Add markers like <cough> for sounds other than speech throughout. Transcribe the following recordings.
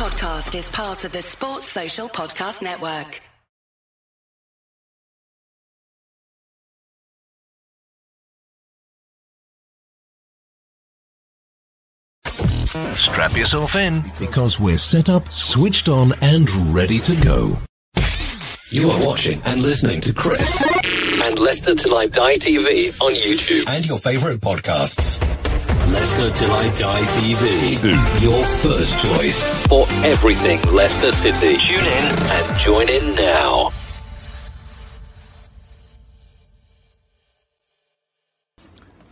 This podcast is part of the Sports Social Podcast Network. Strap yourself in because we're set up, switched on, and ready to go. You are watching and listening to Chris and Leicester Till I Die TV on YouTube and your favorite podcasts. Leicester Till I Die TV, hmm. your first choice for everything Leicester City. Tune in and join in now.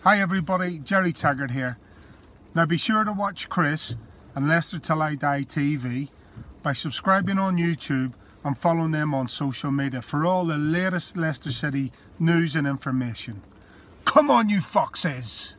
Hi everybody, Gerry Taggart here. Now be sure to watch Chris and Leicester Till I Die TV by subscribing on YouTube and following them on social media for all the latest Leicester City news and information. Come on, you foxes!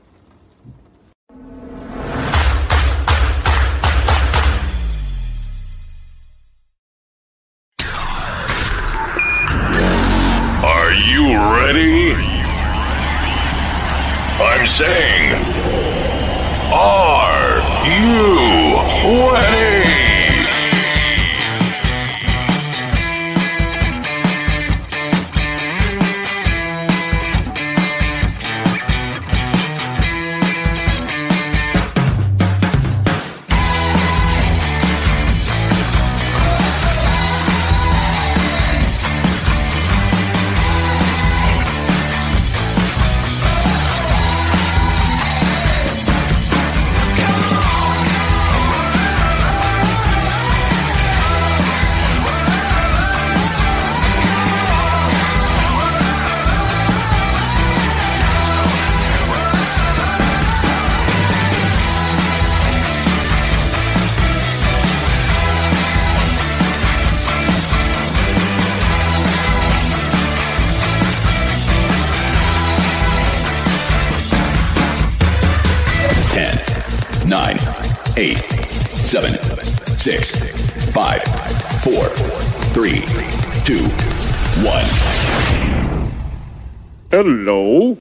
Hello.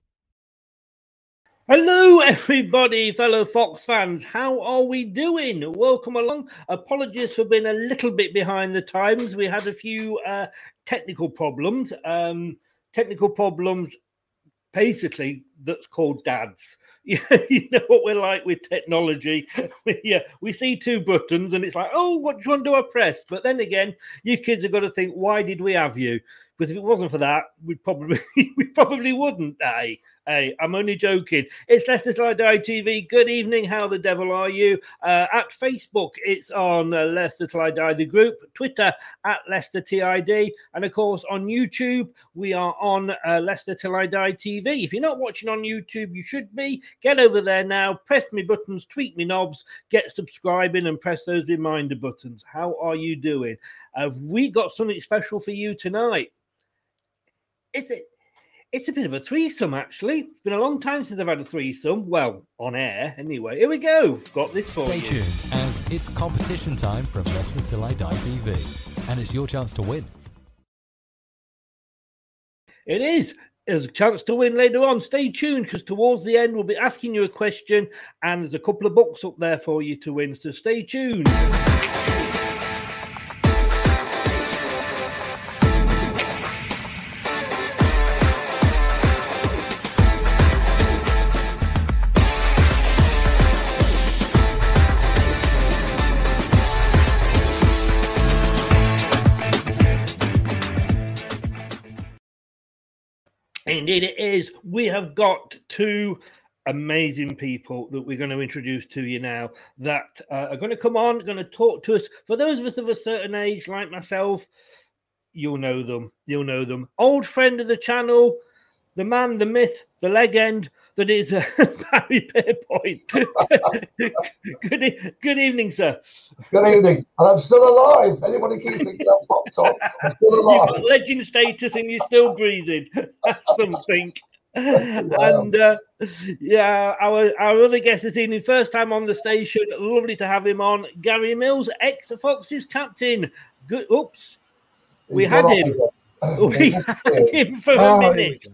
Hello, everybody, fellow Fox fans. How are we doing? Welcome along. Apologies for being a little bit behind the times. We had a few uh, technical problems. Um, technical problems, basically, that's called dads. <laughs> You know what we're like with technology. <laughs> Yeah, we see two buttons and it's like, oh, which one do I press? But then again, you kids have got to think, why did we have you? Because if it wasn't for that, we probably <laughs> we probably wouldn't. Hey, hey, I'm only joking. It's Leicester Till I Die TV. Good evening. How the devil are you? Uh, at Facebook, it's on uh, Leicester Till I Die the group. Twitter at Leicester TID, and of course on YouTube, we are on uh, Leicester Till I Die TV. If you're not watching on YouTube, you should be. Get over there now. Press me buttons, tweak me knobs, get subscribing, and press those reminder buttons. How are you doing? Have we got something special for you tonight? Is it? It's a bit of a threesome, actually. It's been a long time since I've had a threesome. Well, on air, anyway. Here we go. Got this for you. Stay you. tuned as it's competition time from Leicester Till I Die TV. And it's your chance to win. It is. there's a chance to win later on. Stay tuned because towards the end we'll be asking you a question, and there's a couple of books up there for you to win. So stay tuned. Indeed, it is. We have got two amazing people that we're going to introduce to you now that uh, are going to come on, going to talk to us. For those of us of a certain age, like myself, you'll know them. You'll know them. Old friend of the channel, the man, the myth, the legend that is uh, Barry Pierpoint. <laughs> good, e- good evening, sir. Good evening. And I'm still alive. Anybody keeps thinking I'm popped off, I'm still <laughs> You've alive. got legend status and you're still breathing. <laughs> That's something. And uh, yeah, our our other guest this evening, first time on the station. Lovely to have him on. Gary Mills, ex Foxes captain. Good. Oops, we He's had him. on We had him for Oh, a minute.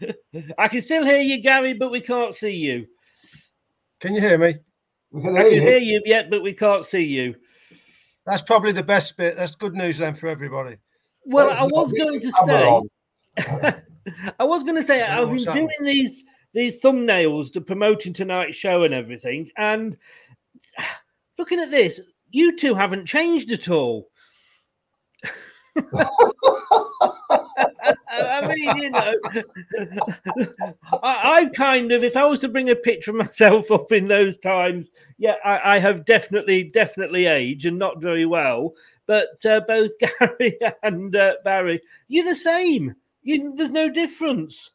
<laughs> I can still hear you, Gary, but we can't see you. Can you hear me? We can I hear can you. hear you yet, but we can't see you. That's probably the best bit. That's good news then for everybody. Well, <laughs> I was going to say, I was going to say, I don't know I've been doing these these thumbnails to promoting tonight's show and everything, and <sighs> looking at this, you two haven't changed at all. <laughs> I mean, you know, <laughs> I, I kind of, if I was to bring a picture of myself <laughs> up in those times, yeah, I, I have definitely, definitely aged and not very well. But uh, both Gary and uh, Barry, you're the same. You, there's no difference.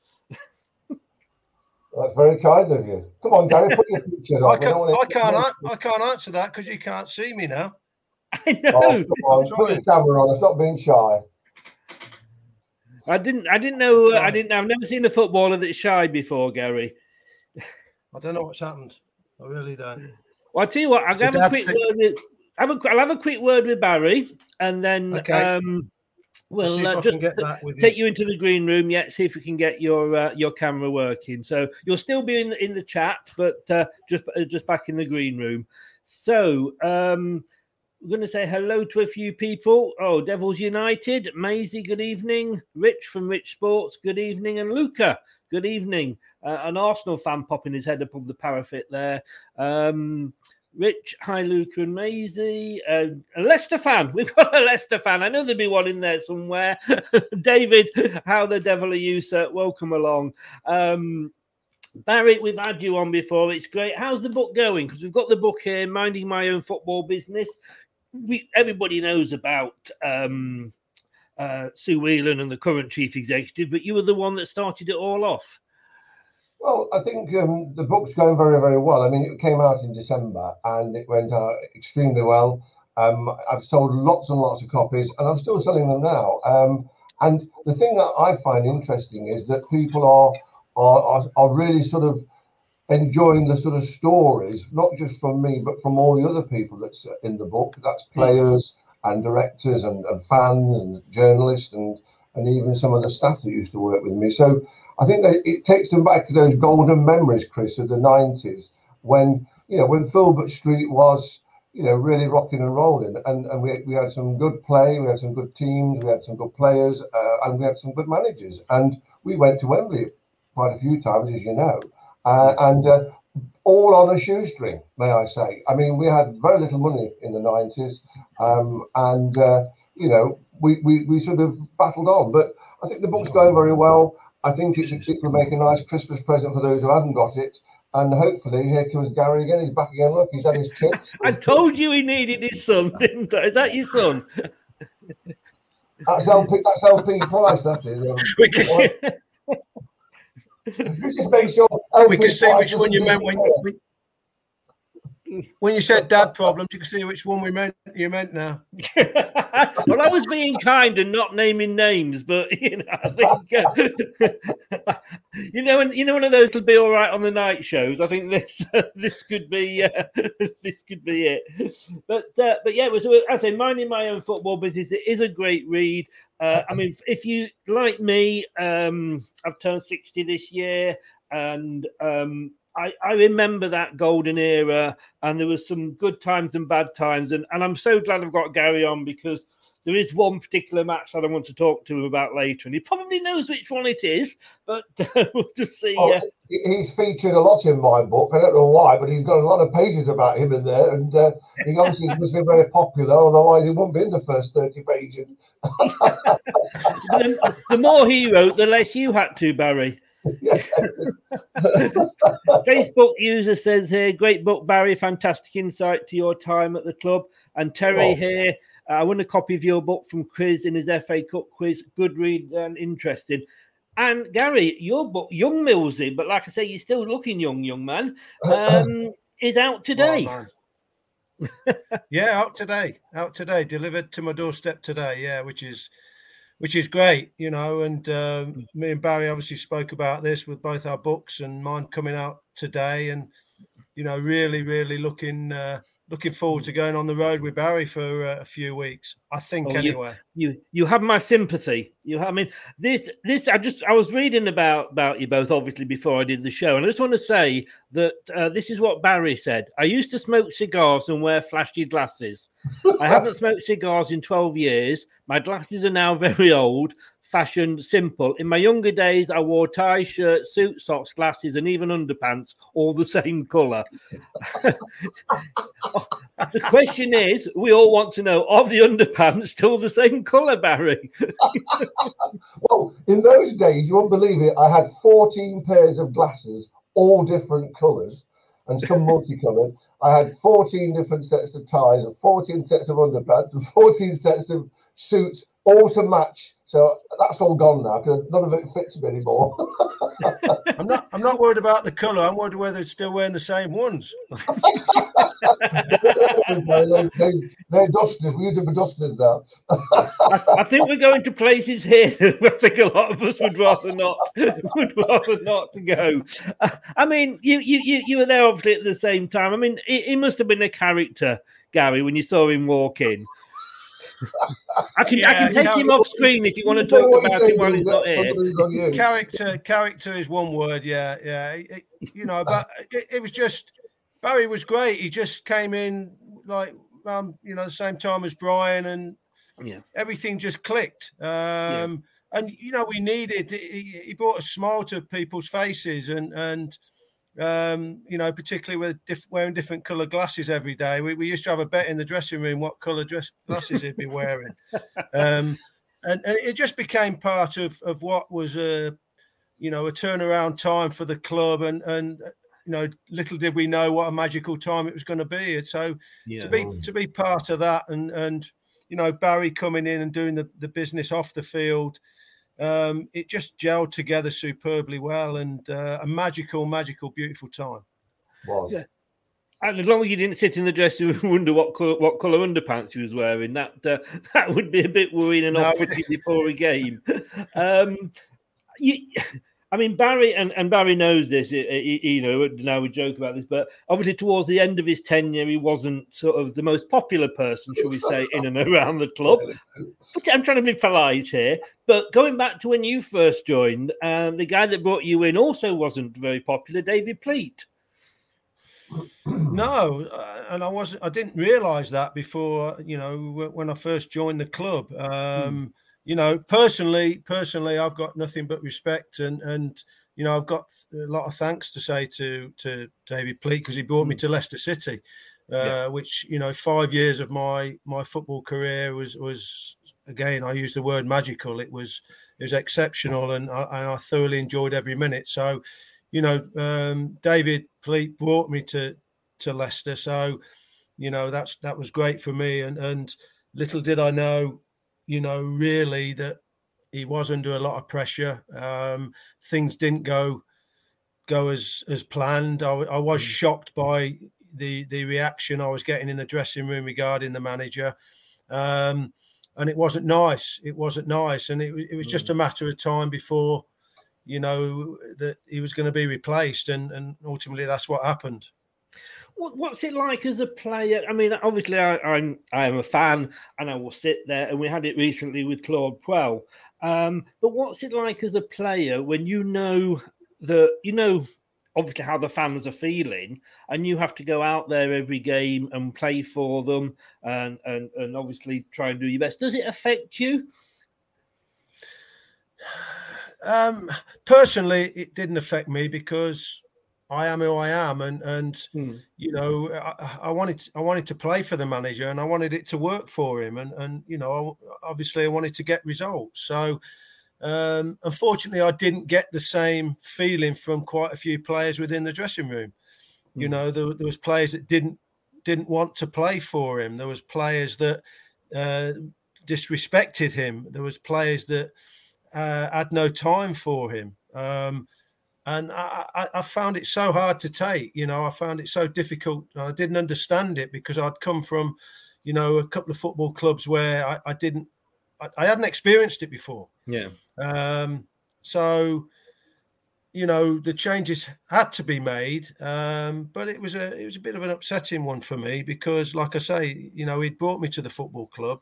That's very kind of you. Come on, Gary, put your pictures I on. We can't, don't I can't, an- I can't answer that because you can't see me now. <laughs> I Oh, come on, put your camera on. Stop being shy. I didn't. I didn't know. Uh, I didn't. I've never seen a footballer that's shy before, Gary. I don't know what's happened. I really don't. Well, I tell you what. I'll have a quick think- word. With, have a, I'll have a quick word with Barry, and then Okay. um, we'll uh, just can get back with you. take you into the green room. Yet, see if we can get your uh, your camera working. So you'll still be in in the chat, but uh, just uh, just back in the green room. So um, we're going to say hello to a few people. Oh, Devils United, Maisie, good evening. Rich from Rich Sports, good evening, and Luca, good evening. Uh, an Arsenal fan popping his head on the parapet there. Um, Rich, hi, Luca and Maisie. Uh, a Leicester fan. <laughs> We've got a Leicester fan. I know there'll be one in there somewhere. <laughs> David, how the devil are you, sir? Welcome along. Um, Barry, we've had you on before. It's great. How's the book going? Because we've got the book here, Minding My Own Football Business. We everybody knows about um, uh, Sue Whelan and the current chief executive, but you were the one that started it all off. Well, I think um, the book's going very, very well. I mean, it came out in December and it went out extremely well. Um, I've sold lots and lots of copies, and I'm still selling them now. Um, and the thing that I find interesting is that people are are, are, are really sort of enjoying the sort of stories, not just from me, but from all the other people that's in the book. That's players and directors and, and fans and journalists and and even some of the staff that used to work with me. So I think that it takes them back to those golden memories, Chris, of the nineties when you know when Filbert Street was you know really rocking and rolling, and and we we had some good play, we had some good teams, we had some good players, uh, and we had some good managers, and we went to Wembley quite a few times, as you know, and. Uh, all on a shoestring, may I say. I mean, we had very little money in the 90s, um, and, uh, you know, we, we, we sort of battled on. But I think the book's going very well. I think it's, it will make a nice Christmas present for those who haven't got it. And hopefully, here comes Gary again. He's back again. Look, he's had his <laughs> chips. I told you he needed his son, didn't I? Is that your son? That's LP, that's LP price, that is. Um, <laughs> just make sure We can see which one you meant when. When you said dad problems, you can see which one we meant. You meant now. <laughs> well, I was being kind and not naming names, but you know, I think uh, you know, and you know, one of those will be all right on the night shows. I think this <laughs> this could be uh, <laughs> this could be it. But uh, but yeah, as I say, minding my own football business. It is a great read. Uh, I mean, if you like me, um, I've turned sixty this year, and um, I, I remember that golden era, and there was some good times and bad times, and, and I'm so glad I've got Gary on because there is one particular match that I want to talk to him about later, and he probably knows which one it is, but uh, <laughs> we'll just see. Oh, uh, he's featured a lot in my book. I don't know why, but he's got a lot of pages about him in there, and uh, he obviously must be very popular. Otherwise, he wouldn't be in the first thirty pages. <laughs> the, the more he wrote, the less you had to, Barry. <laughs> Facebook user says here, great book, Barry. Fantastic insight to your time at the club. And Terry Oh. here, uh, I won a copy of your book from Quiz in his FA Cup quiz. Good read and interesting. And Gary, your book, Young Millsy, but like I say, you're still looking young, young man, um, <coughs> is out today. <laughs> yeah, out today, out today, delivered to my doorstep today. Yeah, which is which is great, you know. And um, me and Barry obviously spoke about this with both our books and mine coming out today, and you know, really, really looking uh, looking forward to going on the road with Barry for uh, a few weeks. I think Oh, anyway. You you have my sympathy. You I mean this this I just I was reading about about you both obviously before I did the show, and I just want to say that uh, this is what Barry said. I used to smoke cigars and wear flashy glasses. I haven't <laughs> smoked cigars in twelve years. My glasses are now very old, fashioned, simple. In my younger days, I wore tie, shirt, suit, socks, glasses, and even underpants, all the <laughs> same colour. <laughs> the question is, we all want to know: Are the underpants still the same colour, Barry? <laughs> Well, in those days, you won't believe it. I had 14 pairs of glasses, all different colours and some multicoloured. I had 14 different sets of ties and 14 sets of underpants and 14 sets of suits, all to match. So that's all gone now because none of it fits me anymore. <laughs> I'm not. I'm not worried about the colour. I'm worried whether it's still wearing the same ones. they, <laughs> they, they're dusters. We use them for dusters now. I, I think we're going to places here. <laughs> that I think a lot of us would rather not would rather not go. Uh, I mean, you you you you were there obviously at the same time. I mean, he, he must have been a character, Gary, when you saw him walk in. I can I can take yeah. him off screen if you want to talk about him while he's not here. character character is one word yeah yeah It- it- you know but it, it was just barry was great he just came in like um you know the same time as brian and Yeah. everything just clicked um and you know we needed he, he brought a smile to people's faces and and um, you know, particularly with diff- wearing different color glasses every day. We, we used to have a bet in the dressing room what color dress glasses he'd be wearing. <laughs> Um, and, and it just became part of, of what was a, you know, a turnaround time for the club. And, and, you know, little did we know what a magical time it was going to be. And so Yeah. to be, to be part of that and, and, you know, Barry coming in and doing the, the business off the field, um, it just gelled together superbly well and uh, a magical, magical, beautiful time. Yeah. And as long as you didn't sit in the dressing room and wonder what colour, what colour underpants he was wearing, that uh, <laughs> that would be a bit worrying and No. off-putting before a game. Um, you, I mean, Barry and, and Barry knows this. You know, now we joke about this, but obviously towards the end of his tenure, he wasn't sort of the most popular person, shall we say, in and around the club. But I'm trying to be polite here. But going back to when you first joined, um, the guy that brought you in also wasn't very popular, David Pleat. No, uh, and I wasn't. I didn't realise that before. You know, when I first joined the club. Um, You know, personally, personally, I've got nothing but respect, and and you know, I've got a lot of thanks to say to to David Pleat because he brought me to Leicester City, uh, Yeah. which you know, five years of my my football career was was again. I use the word magical. It was it was exceptional, and I, and I thoroughly enjoyed every minute. So, you know, um, David Pleat brought me to to Leicester. So, you know, that's that was great for me. And and little did I know, you know, really that he was under a lot of pressure. Um, things didn't go go as as planned. I was shocked by the the reaction I was getting in the dressing room regarding the manager. Um, and it wasn't nice. It wasn't nice, and it, it was just a matter of time before, you know, that he was going to be replaced, and and ultimately that's what happened. What, what's it like as a player? I mean, obviously, I, I'm I am a fan, and I will sit there. And we had it recently with Claude Puel. Um, but what's it like as a player when you know that you know obviously how the fans are feeling, and you have to go out there every game and play for them, and and, and obviously try and do your best. Does it affect you? <sighs> Um, personally, it didn't affect me because I am who I am, and and hmm. you know I, I, wanted to, I wanted to play for the manager, and I wanted it to work for him, and and you know obviously I wanted to get results. So um, unfortunately, I didn't get the same feeling from quite a few players within the dressing room. Hmm. You know, there, there was players that didn't didn't want to play for him. There was players that uh, disrespected him. There was players that uh, had no time for him. Um, and I, I, I, found it so hard to take. You know, I found it so difficult. I didn't understand it because I'd come from, you know, a couple of football clubs where I, I didn't, I, I, hadn't experienced it before. Yeah. Um, so, you know, the changes had to be made, um, but it was a it was a bit of an upsetting one for me because, like I say, you know, he'd brought me to the football club,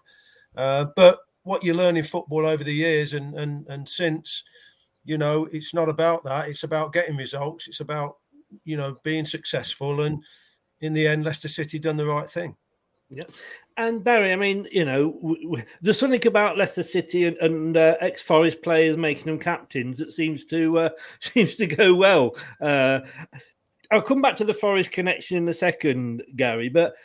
uh, but what you learn in football over the years and and and since you know, it's not about that. It's about getting results. It's about, you know, being successful. And in the end, Leicester City done the right thing. Yeah. And Barry, I mean, you know, w- w- there's something about Leicester City and, and uh, ex-Forest players making them captains that seems to uh, <laughs> seems to go well. Uh, I'll come back to the Forest connection in a second, Gary. But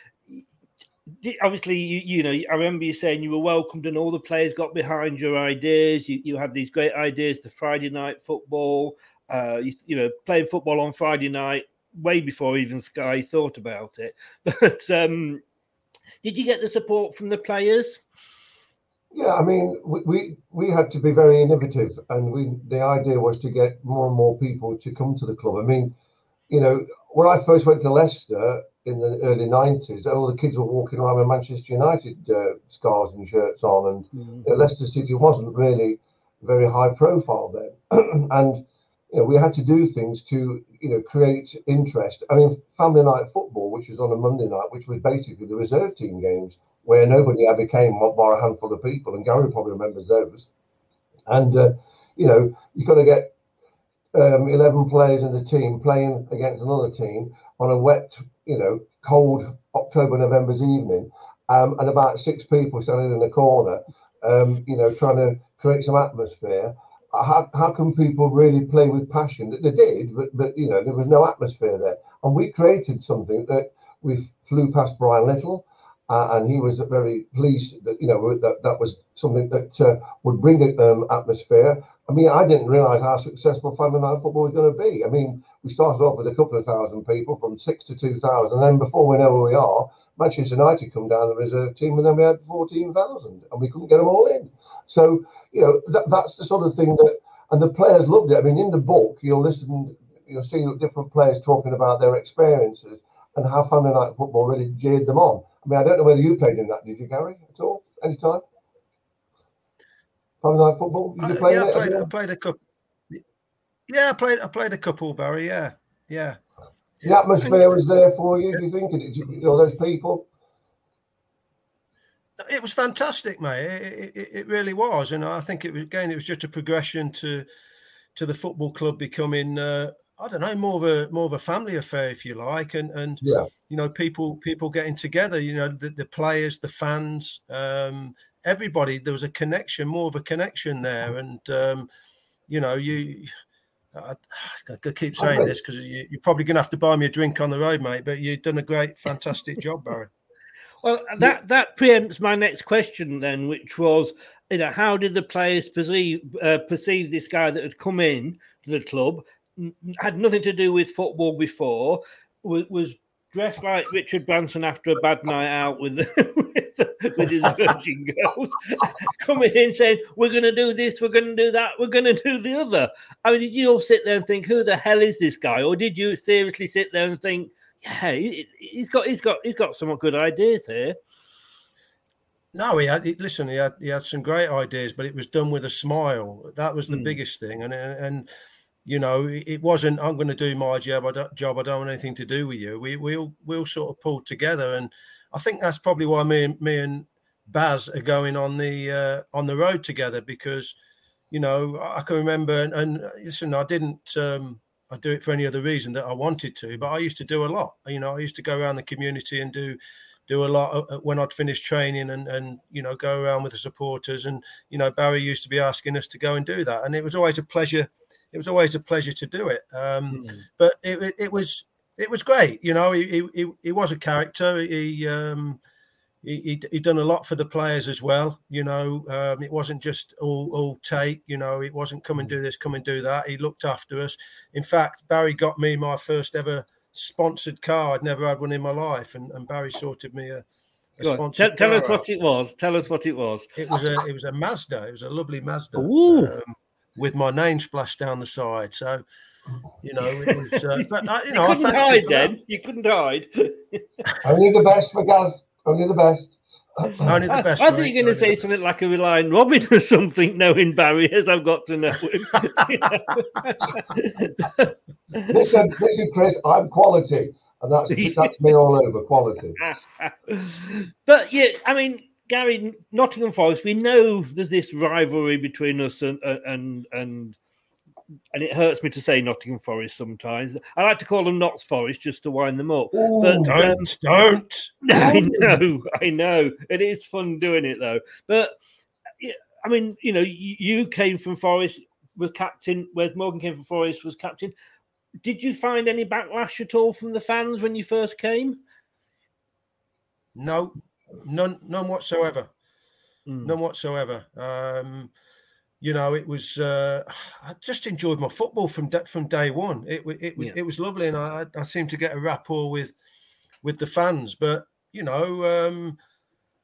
obviously you, you know i remember you saying you were welcomed and all the players got behind your ideas. You, you had these great ideas the friday night football uh, you, you, know playing football on friday night way before even sky thought about it. <laughs> But um, did you get the support from the players? Yeah i mean we, we we had to be very innovative and we the idea was to get more and more people to come to the club. I mean you know when i first went to leicester in the early 90s, all the kids were walking around with Manchester United uh, scarves and shirts on, and mm-hmm. Leicester City wasn't really very high profile then. <clears throat> and you know, we had to do things to you know create interest. I mean, family night football, which was on a Monday night, which was basically the reserve team games, where nobody ever came bar a handful of people, and Gary probably remembers those. And uh, you know, you've got to get um, 11 players in the team playing against another team on a wet, you know, cold October, November's evening, um, and about six people standing in the corner, um, you know, trying to create some atmosphere. How, how can people really play with passion? That they did, but, but you know, there was no atmosphere there. And we created something that we flew past Brian Little, uh, and he was very pleased that you know that that was something that uh, would bring um, atmosphere. I mean, I didn't realise how successful Family Night football was going to be. I mean, we started off with a couple of thousand people from six to two thousand, and then before we know where we are, Manchester United come down the reserve team, and then we had fourteen thousand, and we couldn't get them all in. So you know that, that's the sort of thing that, and the players loved it. I mean, in the book, you'll listen, you'll see different players talking about their experiences and how Family Night football really jeered them on. I mean, I don't know whether you played in that, did you, Gary, at all, any time? Night football? Did you play uh, yeah, I played, I played a couple. Yeah, I played. I played a couple, Barry. Yeah, yeah. The atmosphere was there for you. Do you think? Did know, those people? It was fantastic, mate. It, it, it, really was, and I think it was again. It was just a progression to to the football club becoming. Uh, I don't know, more of a more of a family affair, if you like, and and yeah. you know, people people getting together. You know, the, the players, the fans, um, everybody. There was a connection, more of a connection there, and um, you know, you I, I keep saying this because you, are probably going to have to buy me a drink on the road, mate. But you've done a great, fantastic <laughs> job, Barry. Well, that that preempts my next question then, which was, you know, how did the players perceive uh, perceive this guy that had come in to the club, had nothing to do with football before, was, was dressed like Richard Branson after a bad night out with <laughs> with, with his Virgin Girls, <laughs> coming in saying, We're going to do this, we're going to do that, we're going to do the other. I mean, did you all sit there and think, Who the hell is this guy? Or did you seriously sit there and think, yeah, he, he's got he's got he's got somewhat good ideas here. No, he had. Listen, he had he had some great ideas, but it was done with a smile. That was the Mm. biggest thing, and and you know, it wasn't. I'm going to do my job. I don't, job. I don't want anything to do with you. We we'll we'll sort of pulled together, and I think that's probably why me and me and Baz are going on the uh, on the road together because you know I can remember and, and listen, I didn't. Um, I do it for any other reason that I wanted to, but I used to do a lot. You know, I used to go around the community and do do a lot uh, when I'd finished training and and you know go around with the supporters and you know Barry used to be asking us to go and do that and it was always a pleasure it was always a pleasure to do it. Um, but it, it, it was it was great you know he he, he was a character. He um he, he he done a lot for the players as well you know um, it wasn't just all all take you know it wasn't come and do this come and do that. He looked after us. In fact Barry got me my first ever sponsored car I'd never had one in my life and, and Barry sorted me a, a Go on, sponsored Tell, tell us what it was. Tell us what it was. It was a it was a Mazda. It was a lovely Mazda. Ooh. um, with my name splashed down the side. So you know it was. Uh, <laughs> but I, you You know, I couldn't thanked hide for then. You couldn't hide. <laughs> Only the best for Gaz. Only the best. Only the best. I think you're going to say something like a Reliant Robin or something, knowing Barry as I've got to know him. <laughs> Listen, listen, Chris. I'm quality, and that's that's me all over quality. but yeah, I mean, Gary, Nottingham Forest. We know there's this rivalry between us and and and and it hurts me to say Nottingham Forest sometimes. I like to call them Notts Forest just to wind them up. but um, Don't don't. <laughs> I know, I know. It is fun doing it though. But I mean, you know, you, you came from Forest, was captain, whereas Morgan came from Forest, was captain. Did you find any backlash at all from the fans when you first came? No, none, none whatsoever. Hmm. None whatsoever. Um, you know, it was. Uh, I just enjoyed my football from from day one. It it was Yeah. it was lovely, and I I seemed to get a rapport with with the fans. But you know, um,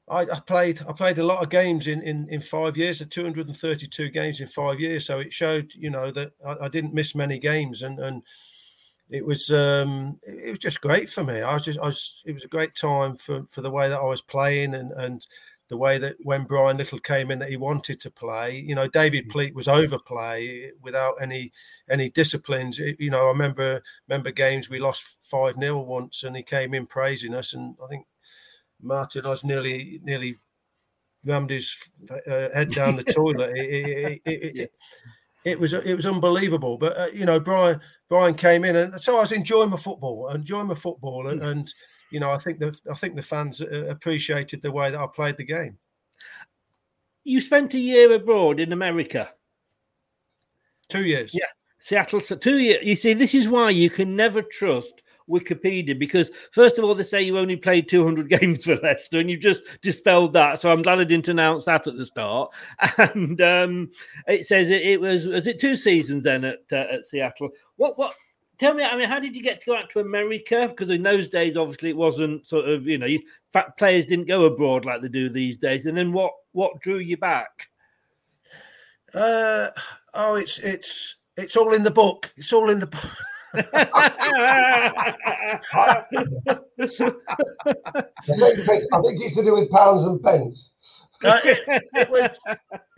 I, I played I played a lot of games in in, in five years, the 232 games in five years. So it showed, you know, that I, I didn't miss many games, and and it was um it was just great for me. I was just I was it was a great time for for the way that I was playing and and the way that when Brian Little came in that he wanted to play. You know, David Pleat was overplay without any any disciplines. It- you know, I remember remember games we lost five 0 once, and he came in praising us, and I think Martin I was nearly nearly rammed his uh, head down the <laughs> toilet. It, it, it, it, it, it was it was unbelievable. But uh, you know, Brian Brian came in, and so I was enjoying my football, enjoying my football, and, and you know, I think the I think the fans uh, appreciated the way that I played the game. You spent a year abroad in America. Two years. Yeah, Seattle. So two years. You see, this is why you can never trust Wikipedia because first of all, they say you only played 200 <laughs> games for Leicester, and you just dispelled that. So I'm glad I didn't announce that at the start. <laughs> And um, it says it, it was was it two seasons then at uh, at Seattle. What what? Tell me, I mean, how did you get to go out to America? Because in those days, obviously, it wasn't sort of you know, you, players didn't go abroad like they do these days. And then what what drew you back? Uh, oh, it's it's it's all in the book. It's all in the book. <laughs> I think, I think it's to do with pounds and pence. Uh, it, it was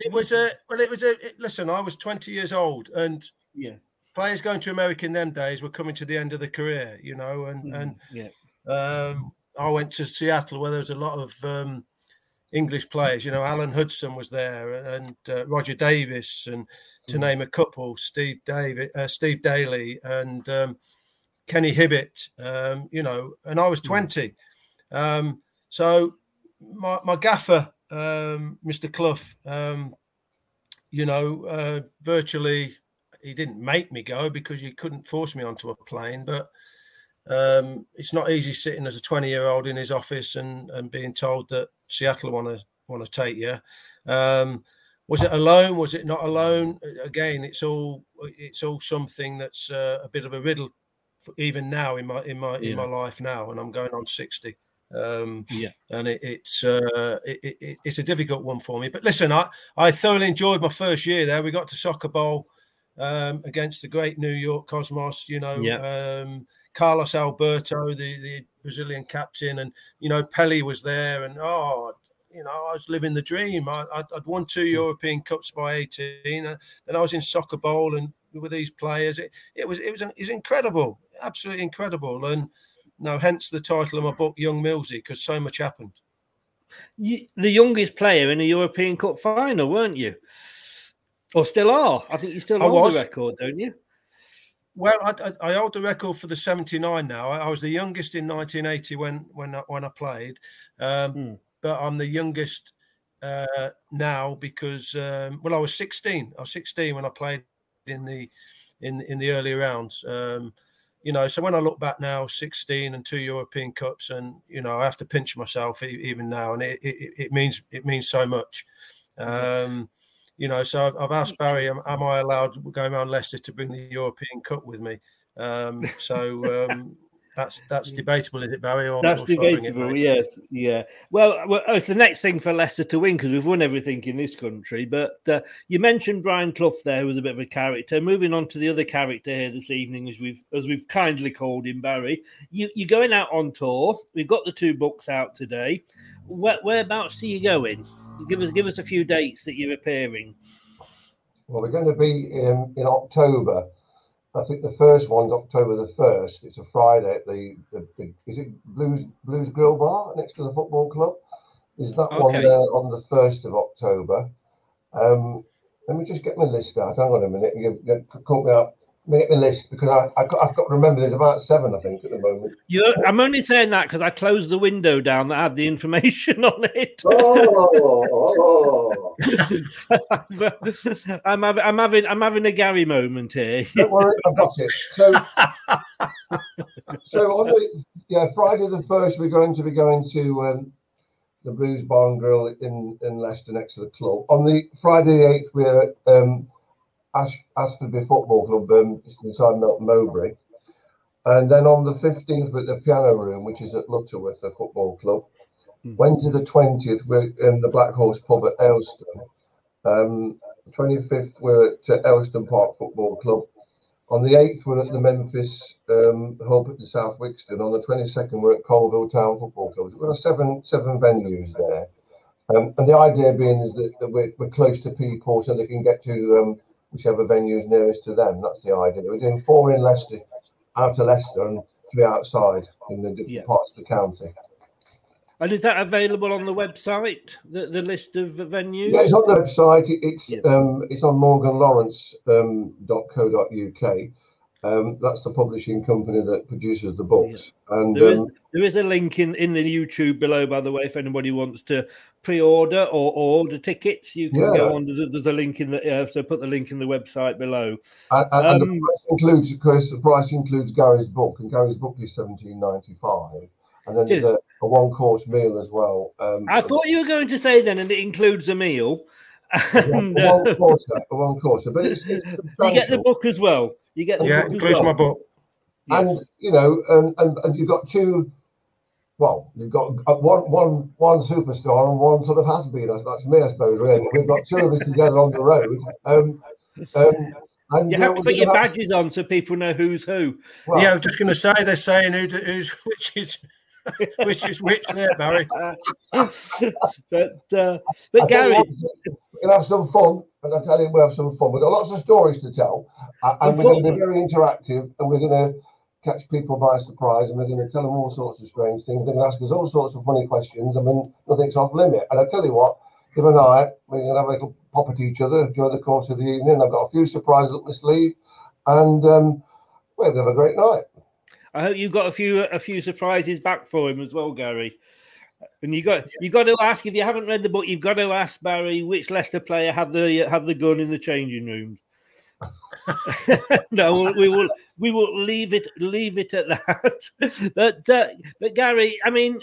it was a well it was a it- listen i was 20 years old and yeah players going to america in them days were coming to the end of the career you know and and yeah um i went to seattle where there was a lot of um english players you know alan hudson was there and uh, roger davies and to name a couple steve david uh, steve daley and um kenny hibbitt um you know and i was 20 um so my, my gaffer, um, Mr. Clough, um, you know, uh, virtually he didn't make me go because he couldn't force me onto a plane. But um, it's not easy sitting as a 20 year old in his office and, and being told that Seattle want to want to take you. Um, was it alone? Was it not alone? Again, it's all it's all something that's uh, a bit of a riddle, for even now in my in my Yeah. in my life now, and I'm going on 60 um Yeah. and it, it's uh it, it, it- it's a difficult one for me but listen i i thoroughly enjoyed my first year there we got to soccer bowl um, against the great New York Cosmos. You know, Yeah. um, Carlos Alberto, the, the Brazilian captain, and you know Pelé was there, and oh, you know, I was living the dream. I, I'd, I'd won two hmm. European Cups by eighteen, and then I was in Soccer Bowl and with these players. It, it was it was it was incredible, absolutely incredible, and now, hence the title of my book, Young Millsy, because so much happened. You, the youngest player in a European Cup final, weren't you? Or still are? I think you still I hold was. the record, don't you? Well, I, I, I hold the record for the '79 now. I, I was the youngest in 1980 when when I, when I played, um, hmm. But I'm the youngest uh, now because um, well, I was 16. I was 16 when I played in the in in the early rounds. Um, you know, so when I look back now, 16 and two European Cups, and you know, I have to pinch myself even now, and it it, it means it means so much. Um, you know, so I've, I've asked Barry, am, am I allowed going around Leicester to bring the European Cup with me? Um, so um, that's that's debatable, is it, Barry? Or, That's or shall it, debatable. yes, yeah. Well, well, oh, it's the next thing for Leicester to win because we've won everything in this country. But uh, you mentioned Brian Clough there, who was a bit of a character. Moving on to the other character here this evening, as we've as we've kindly called him, Barry. You, you're going out on tour. We've got the two books out today. Where, whereabouts are you going? Give us give us a few dates that you're appearing. Well, we're going to be in, in October. I think the first one's October the first. It's a Friday at the, the, the is it Blues Blues Grill Bar next to the football club. Is that one there on the first of October? Um, let me just get my list out. Hang on a minute. You, you caught me up. Get my list because I, I got, I've got to remember. There's about seven, I think, at the moment. You're, I'm only saying that because I closed the window down that had the information <laughs> on it. Oh, <laughs> I'm having, I'm having, I'm having a Gary moment here. Don't worry, I've got it. So, <laughs> so on the yeah Friday the first, we're going to be going to um, the Blues Bar and Grill in in Leicester next to the club. On the Friday the eighth, we're at um, Ash, Ashfordby Football Club, um, just inside Melton Mowbray, and then on the fifteenth, we're at the Piano Room, which is at Lutterworth, the football club. Wednesday the twentieth, we're in the Black Horse Pub at Aylestone. Um, 25th, we're at uh, Aylestone Park Football Club. On the 8th, we're at the Memphis um, Hub at the South Wigston. On the 22nd, we're at Coalville Town Football Club. We've got seven seven venues there. Um, and the idea being is that, that we're, we're close to people so they can get to um, whichever venue is nearest to them. That's the idea. We're doing four in Leicester, out of Leicester, and three outside in the different parts of the county. And is that available on the website? The, the list of venues? Yeah, it's on the website. It- It's um, it's on morganlawrence.co.uk. Um, that's the publishing company that produces the books. And There is, um, there is a link in, in the YouTube below, by the way, if anybody wants to pre-order or, or order tickets, you can Yeah. go on. There's a, there's a link in the uh, so put the link in the website below. and, and- and Um, the price includes, of course, the price includes Gary's book, and Gary's book is seventeen ninety five. And then there's a, a one course meal as well. Um, I thought you were going to say then, and it includes a meal. A And, one, uh, one quarter, a one quarter, but it's, it's you get the book as well. You get the Yeah, book as includes well. my book. and you know, and, and, and you've got two. Well, you've got uh, one one one superstar and one sort of has been. That's, that's me, I suppose. Really, we've got two of us together on the road. Um, um, and You know, have to put your gonna have- badges on so people know who's who. Well- yeah, I was just going to say they're saying who, who's <laughs> which is which is which there, Barry. <laughs> but uh, but tell Gary, gonna have some fun, and I tell you, we'll have some fun. We've got lots of stories to tell, and we're going to be very interactive, and we're going to catch people by surprise, and we're going to tell them all sorts of strange things. They're going to ask us all sorts of funny questions. I mean, nothing's off limit. And I tell you what, Kim and I, we're going to have a little pop at each other during the course of the evening. I've got a few surprises up my sleeve, and um, we're going to have a great night. I hope you've got a few a few surprises back for him as well, Gary. And you got you got to ask if you haven't read the book, you've got to ask Barry which Leicester player had the had the gun in the changing rooms. <laughs> no, we'll- we will we will leave it leave it at that. <laughs> but uh, but Gary, I mean,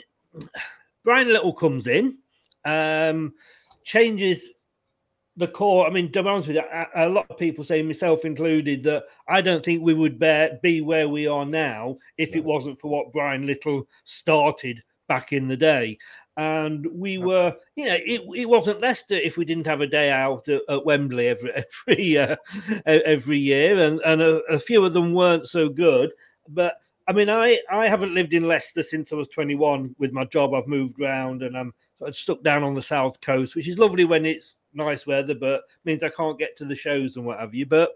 Brian Little comes in, um, changes the core. I mean, to be honest with you, a, a lot of people say, myself included, that I don't think we would bear, be where we are now if it wasn't for what Brian Little started back in the day. and we were, you know, it, it wasn't Leicester if we didn't have a day out at, at Wembley every <laughs> every uh, every year, and and a, a, few of them weren't so good. But I mean, I I haven't lived in Leicester since I was 21. With my job, I've moved around, and I'm sort of stuck down on the south coast, which is lovely when it's nice weather, but means I can't get to the shows and what have you. But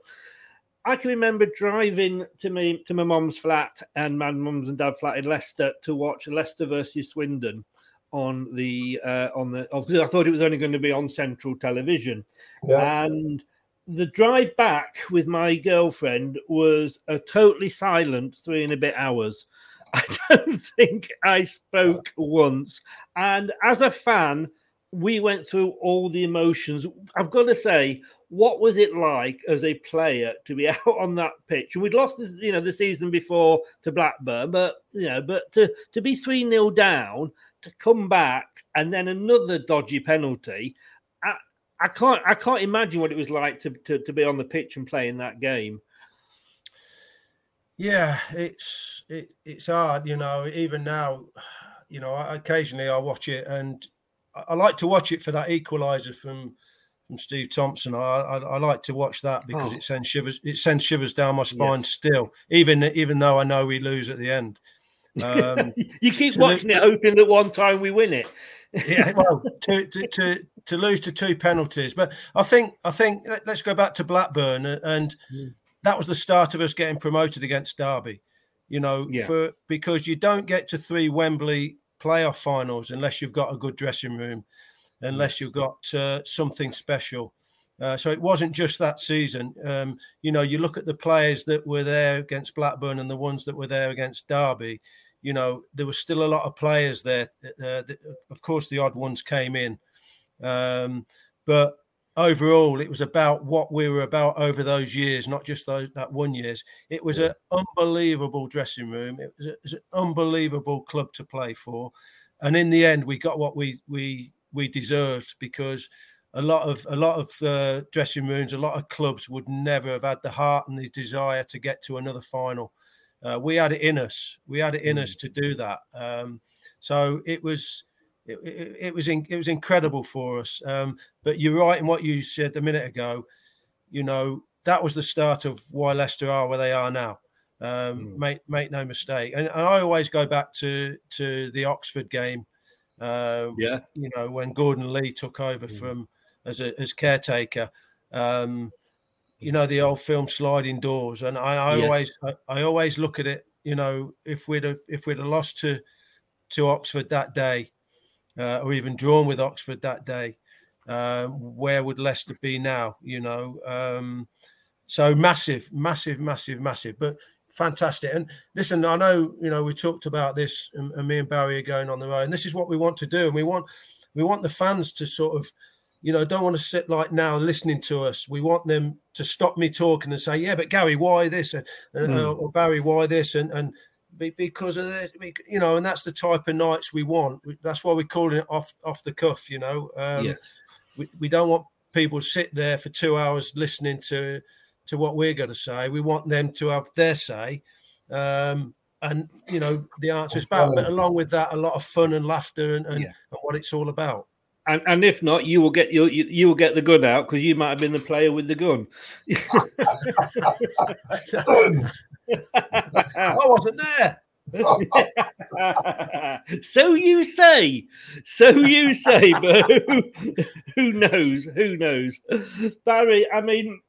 I can remember driving to me to my mum's flat and my mum's and dad flat in Leicester to watch Leicester versus Swindon on the uh, on the I thought it was only going to be on central television. Yeah. And the drive back with my girlfriend was a totally silent three and a bit hours. <laughs> I don't think I spoke once. And as a fan, we went through all the emotions. I've got to say, what was it like as a player to be <laughs> out on that pitch? And we'd lost, the, you know, the season before to Blackburn, but you know, but to to be three 0 down, to come back, and then another dodgy penalty. I, I can't, I can't imagine what it was like to, to to be on the pitch and play in that game. Yeah, it's it, it's hard, you know. Even now, you know, occasionally I watch it and I like to watch it for that equaliser from from Steve Thompson. I, I, I like to watch that because oh. it sends shivers. It sends shivers down my spine yes. still, even even though I know we lose at the end. Um, <laughs> you keep watching it, hoping that one time we win it. yeah, <laughs> well, to, to, to to lose to two penalties, but I think I think let's go back to Blackburn, and mm. that was the start of us getting promoted against Derby. You know, yeah. for because you don't get to three Wembley playoff finals unless you've got a good dressing room, unless you've got uh, something special. Uh, so it wasn't just that season. Um, you know, you look at the players that were there against Blackburn and the ones that were there against Derby. You know, there was still a lot of players there. Uh, that, of course, the odd ones came in, um, but overall, it was about what we were about over those years, not just those that one years. It was an unbelievable dressing room. It was, a, it was, an unbelievable club to play for, and in the end, we got what we we we deserved because a lot of a lot of uh, dressing rooms, a lot of clubs would never have had the heart and the desire to get to another final. Uh, we had it in us. We had it in mm. us to do that. Um, so it was it, it, it was in, it was incredible for us. Um, but you're right in what you said a minute ago. You know that was the start of why Leicester are where they are now. Um, mm. Make make no mistake. And, and, I always go back to to the Oxford game. Uh, yeah, you know when Gordon Lee took over mm. from as a as caretaker. Um, you know the old film Sliding Doors, and I, I yes. always I, I, always look at it. You know, if we'd have, if we'd have lost to to Oxford that day, uh, or even drawn with Oxford that day, uh, where would Leicester be now? You know, um, so massive, massive, massive, massive, but fantastic. And listen, I know you know we talked about this, and, and me and Barry are going on the road, and this is what we want to do, and we want we want the fans to sort of you know, don't want to sit like now listening to us. We want them to stop me talking and say, "Yeah, but Gary, why this?" and mm. or Barry, why this? And and because of this, you know, and that's the type of nights we want. That's why we're calling it off off the cuff. You know, um, yes. we we don't want people to sit there for two hours listening to to what we're going to say. We want them to have their say. Um, and you know the answer is back, but along with that, a lot of fun and laughter and, and, yeah. and what it's all about. And, and if not, you will get you you will get the gun out because you might have been the player with the gun. <laughs> <laughs> <laughs> I wasn't there. <laughs> so you say, so you say, <laughs> but who, who knows? Who knows? Barry, I mean,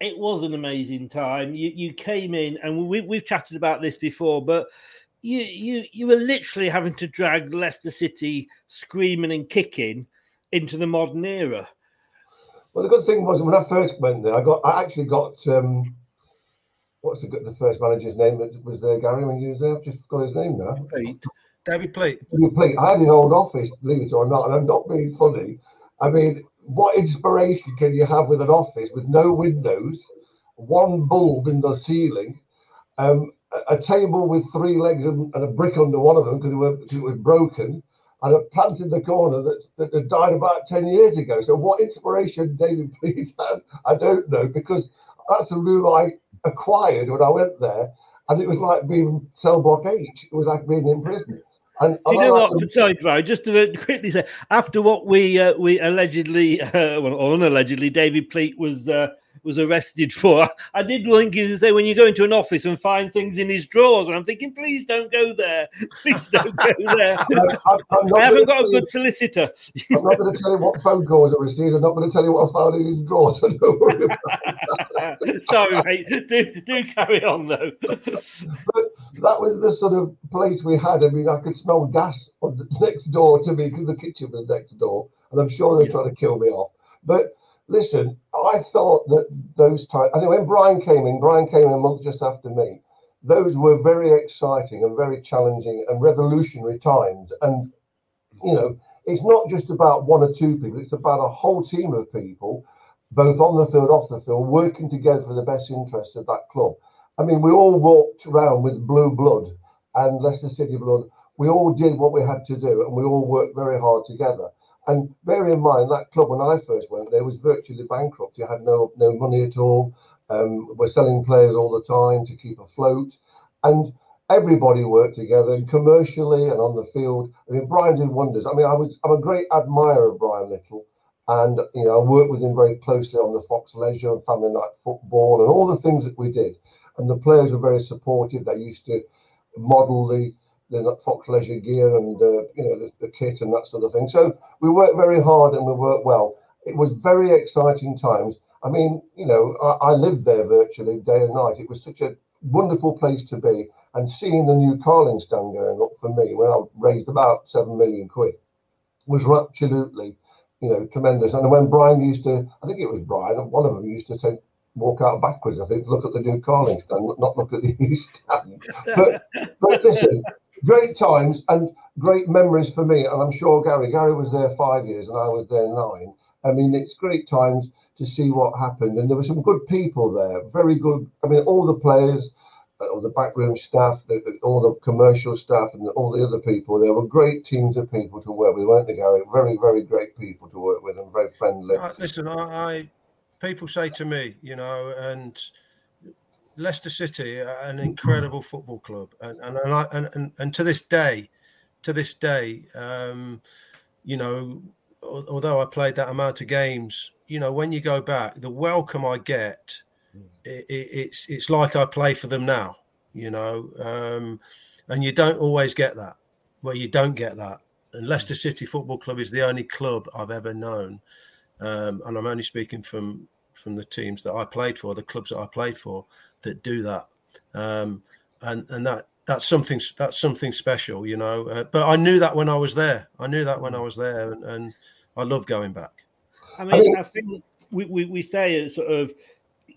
it was an amazing time. You you came in, and we we've chatted about this before, but you you you were literally having to drag Leicester City screaming and kicking into the modern era. Well, the good thing was when I first went there, I got I actually got um, what's the the first manager's name that was there, Gary, when you was there? I've just got his name now. Pete. David Pleat. David Pleat. I had his old office, believe it or not, and I'm not being funny. I mean, what inspiration can you have with an office with no windows, one bulb in the ceiling, um, a table with three legs and, and a brick under one of them because it, it, was broken, and a plant in the corner that, that, that, died about 10 years ago. So, what inspiration David Pleat <laughs> had, I don't know, because that's a room I acquired when I went there, and it was like being cell block H. It was like being in prison. And, Do you know like what? them- Sorry, Dry, just to <laughs> quickly say, after what we uh, we allegedly, uh, <laughs> well, or unallegedly, David Pleat was uh, was arrested for, I did link in and say when you go into an office and find things in his drawers, and I'm thinking, please don't go there, <laughs> please don't go there. <laughs> I'm, I'm I haven't got a good solicitor. I'm not going to tell you what phone calls I received. I'm not going to tell you what I found in his drawers. So <laughs> don't worry about Sorry, mate. Do do carry on though. but that was the sort of place we had. I mean, I could smell gas on the next door to me because the kitchen was next door, and I'm sure they're trying to kill me off. But listen, I thought that those times. I think when Brian came in, Brian came in a month just after me. Those were very exciting and very challenging and revolutionary times. And you know, it's not just about one or two people; it's about a whole team of people, both on the field, off the field, working together for the best interest of that club. I mean, we all walked around with blue blood and Leicester City blood. We all did what we had to do, and we all worked very hard together. And bear in mind that club when I first went there was virtually bankrupt. You had no no money at all. Um, we're selling players all the time to keep afloat, and everybody worked together, and commercially and on the field. I mean, Brian did wonders. I mean, I was I'm a great admirer of Brian Little, and you know I worked with him very closely on the Fox Leisure and Family Night Football and all the things that we did. And the players were very supportive. They used to model the the Fox Leisure gear and uh, you know the, the kit and that sort of thing. So we worked very hard and we worked well. It was very exciting times. I mean, you know, I, I lived there virtually day and night. It was such a wonderful place to be. And seeing the new Carling stand going up for me when I raised about seven million quid was absolutely, you know, tremendous. And when Brian used to, I think it was Brian, one of them used to say, walk out backwards. I think look at the new Carling stand, not look at the <laughs> East stand. But, but listen, great times and great memories for me. And I'm sure Gary, Gary was there five years and I was there nine. I mean, it's great times to see what happened. And there were some good people there, very good. I mean, all the players, uh, all the backroom staff, the- all the commercial staff, and all the other people. There were great teams of people to work with, weren't they, Gary? Very, very great people to work with and very friendly. Uh, listen, I, I people say to me, you know, and Leicester City, an incredible football club, and and and, I, and, and to this day, to this day, um, you know, although I played that amount of games, you know, when you go back, the welcome I get, i i it's it's like I play for them now, you know, um, and you don't always get that. Well, you don't get that. And Leicester City Football Club is the only club I've ever known, um, and I'm only speaking from from the teams that I played for, the clubs that I played for, that do that, um, and and that that's something that's something special, you know. Uh, but I knew that when I was there. I knew that when I was there, and, and I love going back. I mean, I think we, we, we say it sort of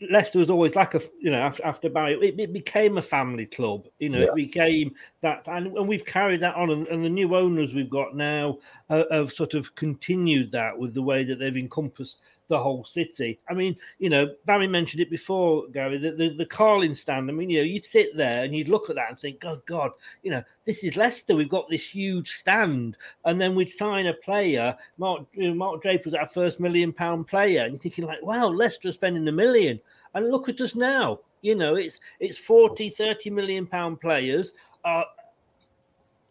Leicester was always like a you know after, after Barry it, it became a family club you know Yeah. it became that and, and we've carried that on and, and the new owners we've got now uh, have sort of continued that with the way that they've encompassed the whole city. I mean you know Barry mentioned it before Gary the, the, the Carling stand. I mean you know you'd sit there and you'd look at that and think God God you know this is Leicester. We've got this huge stand. And then we'd sign a player. Mark you know, Mark Draper's our first million pound player. And you're thinking like wow Leicester are spending a million. And look at us now. You know it's it's 40 30 million pound players uh,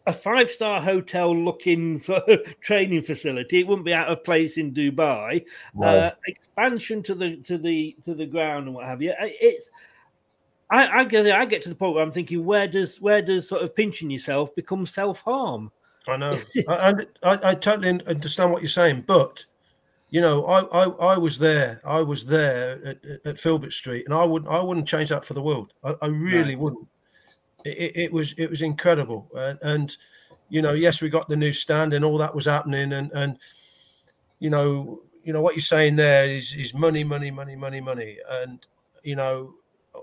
a five star hotel looking for <laughs> training facility it wouldn't be out of place in dubai uh, expansion to the to the to the ground and what have you it's I, I get I get to the point where I'm thinking, where does where does sort of pinching yourself become self harm? I know. <laughs> I, I, I totally understand what you're saying, but you know, I, I, I was there. I was there at, at- Filbert Street, and I wouldn't I wouldn't change that for the world. I, I really No. wouldn't. It, it, was it was incredible, and, and you know, yes, we got the new stand, and all that was happening, and and you know, you know what you're saying there is is money, money, money, money, money, and you know,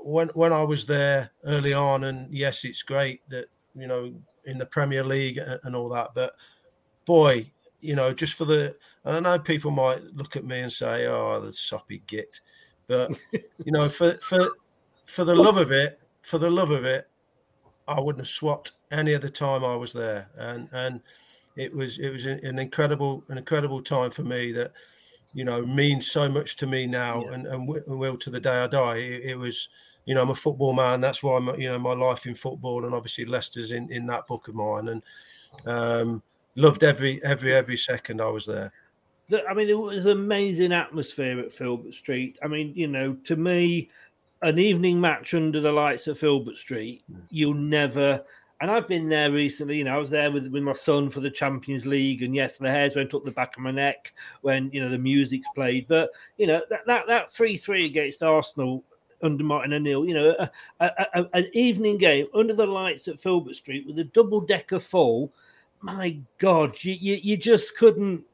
when when I was there early on, and yes, it's great that you know in the Premier League and, and all that, but boy, you know, just for the I know people might look at me and say, "Oh, the soppy git," but you know, for for for the love of it, for the love of it, I wouldn't have swapped any of the time I was there, and and it was it was an incredible an incredible time for me that you know means so much to me now, and and wi- will to the day I die. It, it was you know, I'm a football man. That's why I'm, you know, my life in football, and obviously Leicester's in in that book of mine, and um, loved every every every second I was there. I mean, it was an amazing atmosphere at Filbert Street. I mean, you know, to me, an evening match under the lights at Filbert Street, you'll never. And I've been there recently. You know, I was there with, with my son for the Champions League, and yes, the hairs went up the back of my neck when you know the music's played. But you know that that that three three against Arsenal under Martin O'Neill. You know, a, a, a, an evening game under the lights at Filbert Street with a double decker full. My God, you, you, you just couldn't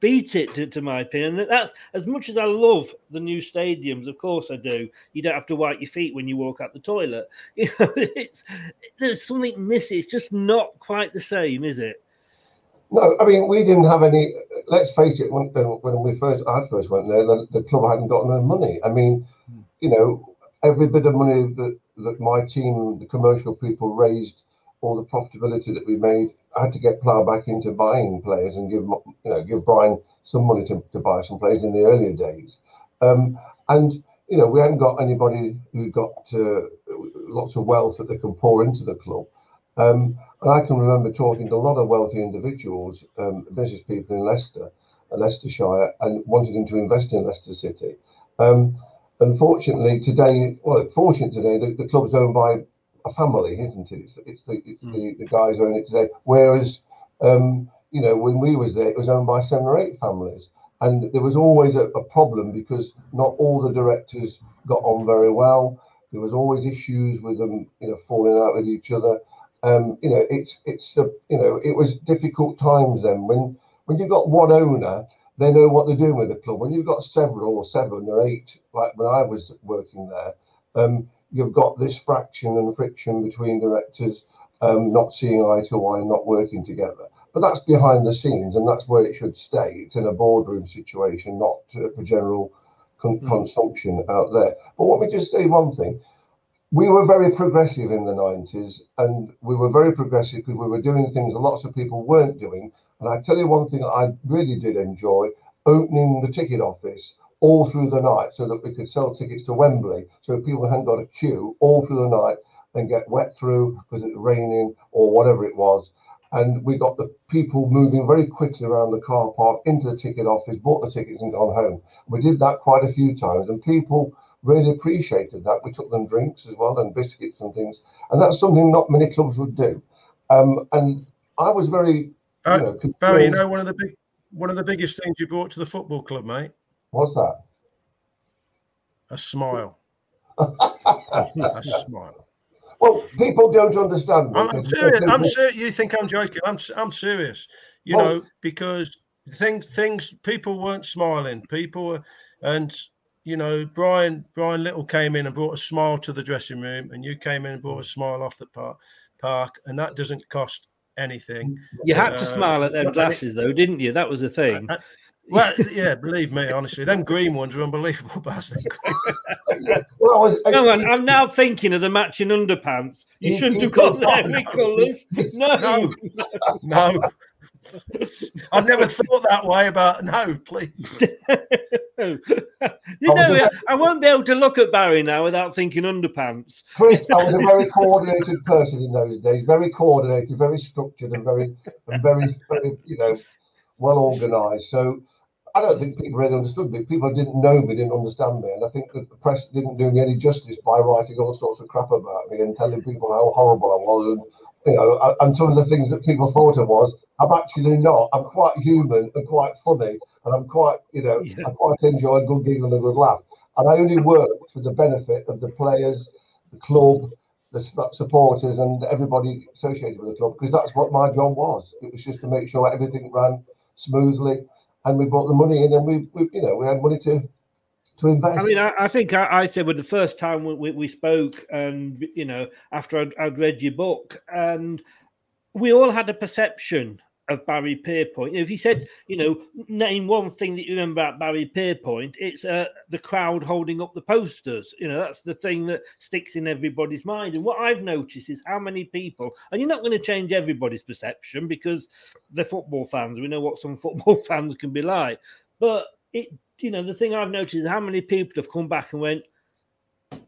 beat it, to, to my opinion. That, as much as I love the new stadiums, of course I do. You don't have to wipe your feet when you walk out the toilet. <laughs> You know, it's there's something missing. It's just not quite the same, is it? No, I mean we didn't have any. Let's face it. When, when we first, I first went there, the, the club hadn't got no money. I mean, hmm. you know, every bit of money that, that my team, the commercial people, raised, all the profitability that we made, I had to get ploughed back into buying players and give you know give Brian some money to, to buy some players in the earlier days. Um, and you know we hadn't got anybody who got uh, lots of wealth that they can pour into the club. Um, and I can remember talking to a lot of wealthy individuals, um, business people in Leicester, uh, Leicestershire, and wanting them to invest in Leicester City. Um, unfortunately, today, well, fortunately today, the, the club's owned by a family, isn't it? It's, it's the it's mm. the, the guys own it today. Whereas, um, you know, when we was there, it was owned by seven or eight families, and there was always a, a problem because not all the directors got on very well. There was always issues with them, you know, falling out with each other. Um, you know, it's it's the you know, it was difficult times then when when you've got one owner they know what they're doing with the club. When you've got several or seven or eight, like when I was working there, um, you've got this fraction and friction between directors um, not seeing eye to eye and not working together. But that's behind the scenes, and that's where it should stay. It's in a boardroom situation, not for general con- mm. consumption out there. But let me just say one thing. We were very progressive in the 90s, and we were very progressive because we were doing things that lots of people weren't doing and I tell you one thing I really did enjoy opening the ticket office all through the night so that we could sell tickets to Wembley so people hadn't got a queue all through the night and get wet through because it was raining or whatever it was. And we got the people moving very quickly around the car park into the ticket office, bought the tickets and gone home. We did that quite a few times and people really appreciated that. We took them drinks as well and biscuits and things. And that's something not many clubs would do. Um, and I was very uh, you know, Barry, you know one of the big one of the biggest things you brought to the football club, mate. What's that? A smile. <laughs> a smile. Well, people don't understand. Me I'm serious. I'm serious. You think I'm joking? I'm I'm serious. You well, know, because things things people weren't smiling. People were, and you know, Brian Brian Little came in and brought a smile to the dressing room, and you came in and brought a smile off the park, park, and that doesn't cost anything. You had to uh, smile at their glasses, though, didn't you? That was a thing. Well, yeah, believe me, honestly, them green ones are unbelievable, <laughs> Baz. well, was, no, I, I'm now thinking of the matching underpants. You, you shouldn't have got them <laughs> colours. No, no, no. I've never thought that way about no, please. <laughs> you know, I won't be able to look at Barry now without thinking underpants. Chris, I was a very coordinated person in those days, very coordinated, very structured, and very, and very, very you know, well organised. So I don't think people really understood me. People didn't know me, didn't understand me, and I think that the press didn't do me any justice by writing all sorts of crap about me and telling people how horrible I was, and you know, and some of the things that people thought I was. I'm actually not. I'm quite human and quite funny, and I'm quite, you know, yeah. I quite enjoy a good giggle and a good laugh. And I only work for the benefit of the players, the club, the supporters, and everybody associated with the club, because that's what my job was. It was just to make sure everything ran smoothly, and we brought the money in, and we, we you know, we had money to to invest. I mean, I, I think I, I, said with the first time we, we, spoke, and you know, after I'd, I'd read your book, and we all had a perception of Barry Pierpoint. If he said, you know, name one thing that you remember about Barry Pierpoint, it's uh, the crowd holding up the posters. You know, that's the thing that sticks in everybody's mind. And what I've noticed is how many people, and you're not going to change everybody's perception because they're football fans. We know what some <laughs> football fans can be like. But it, you know, the thing I've noticed is how many people have come back and went,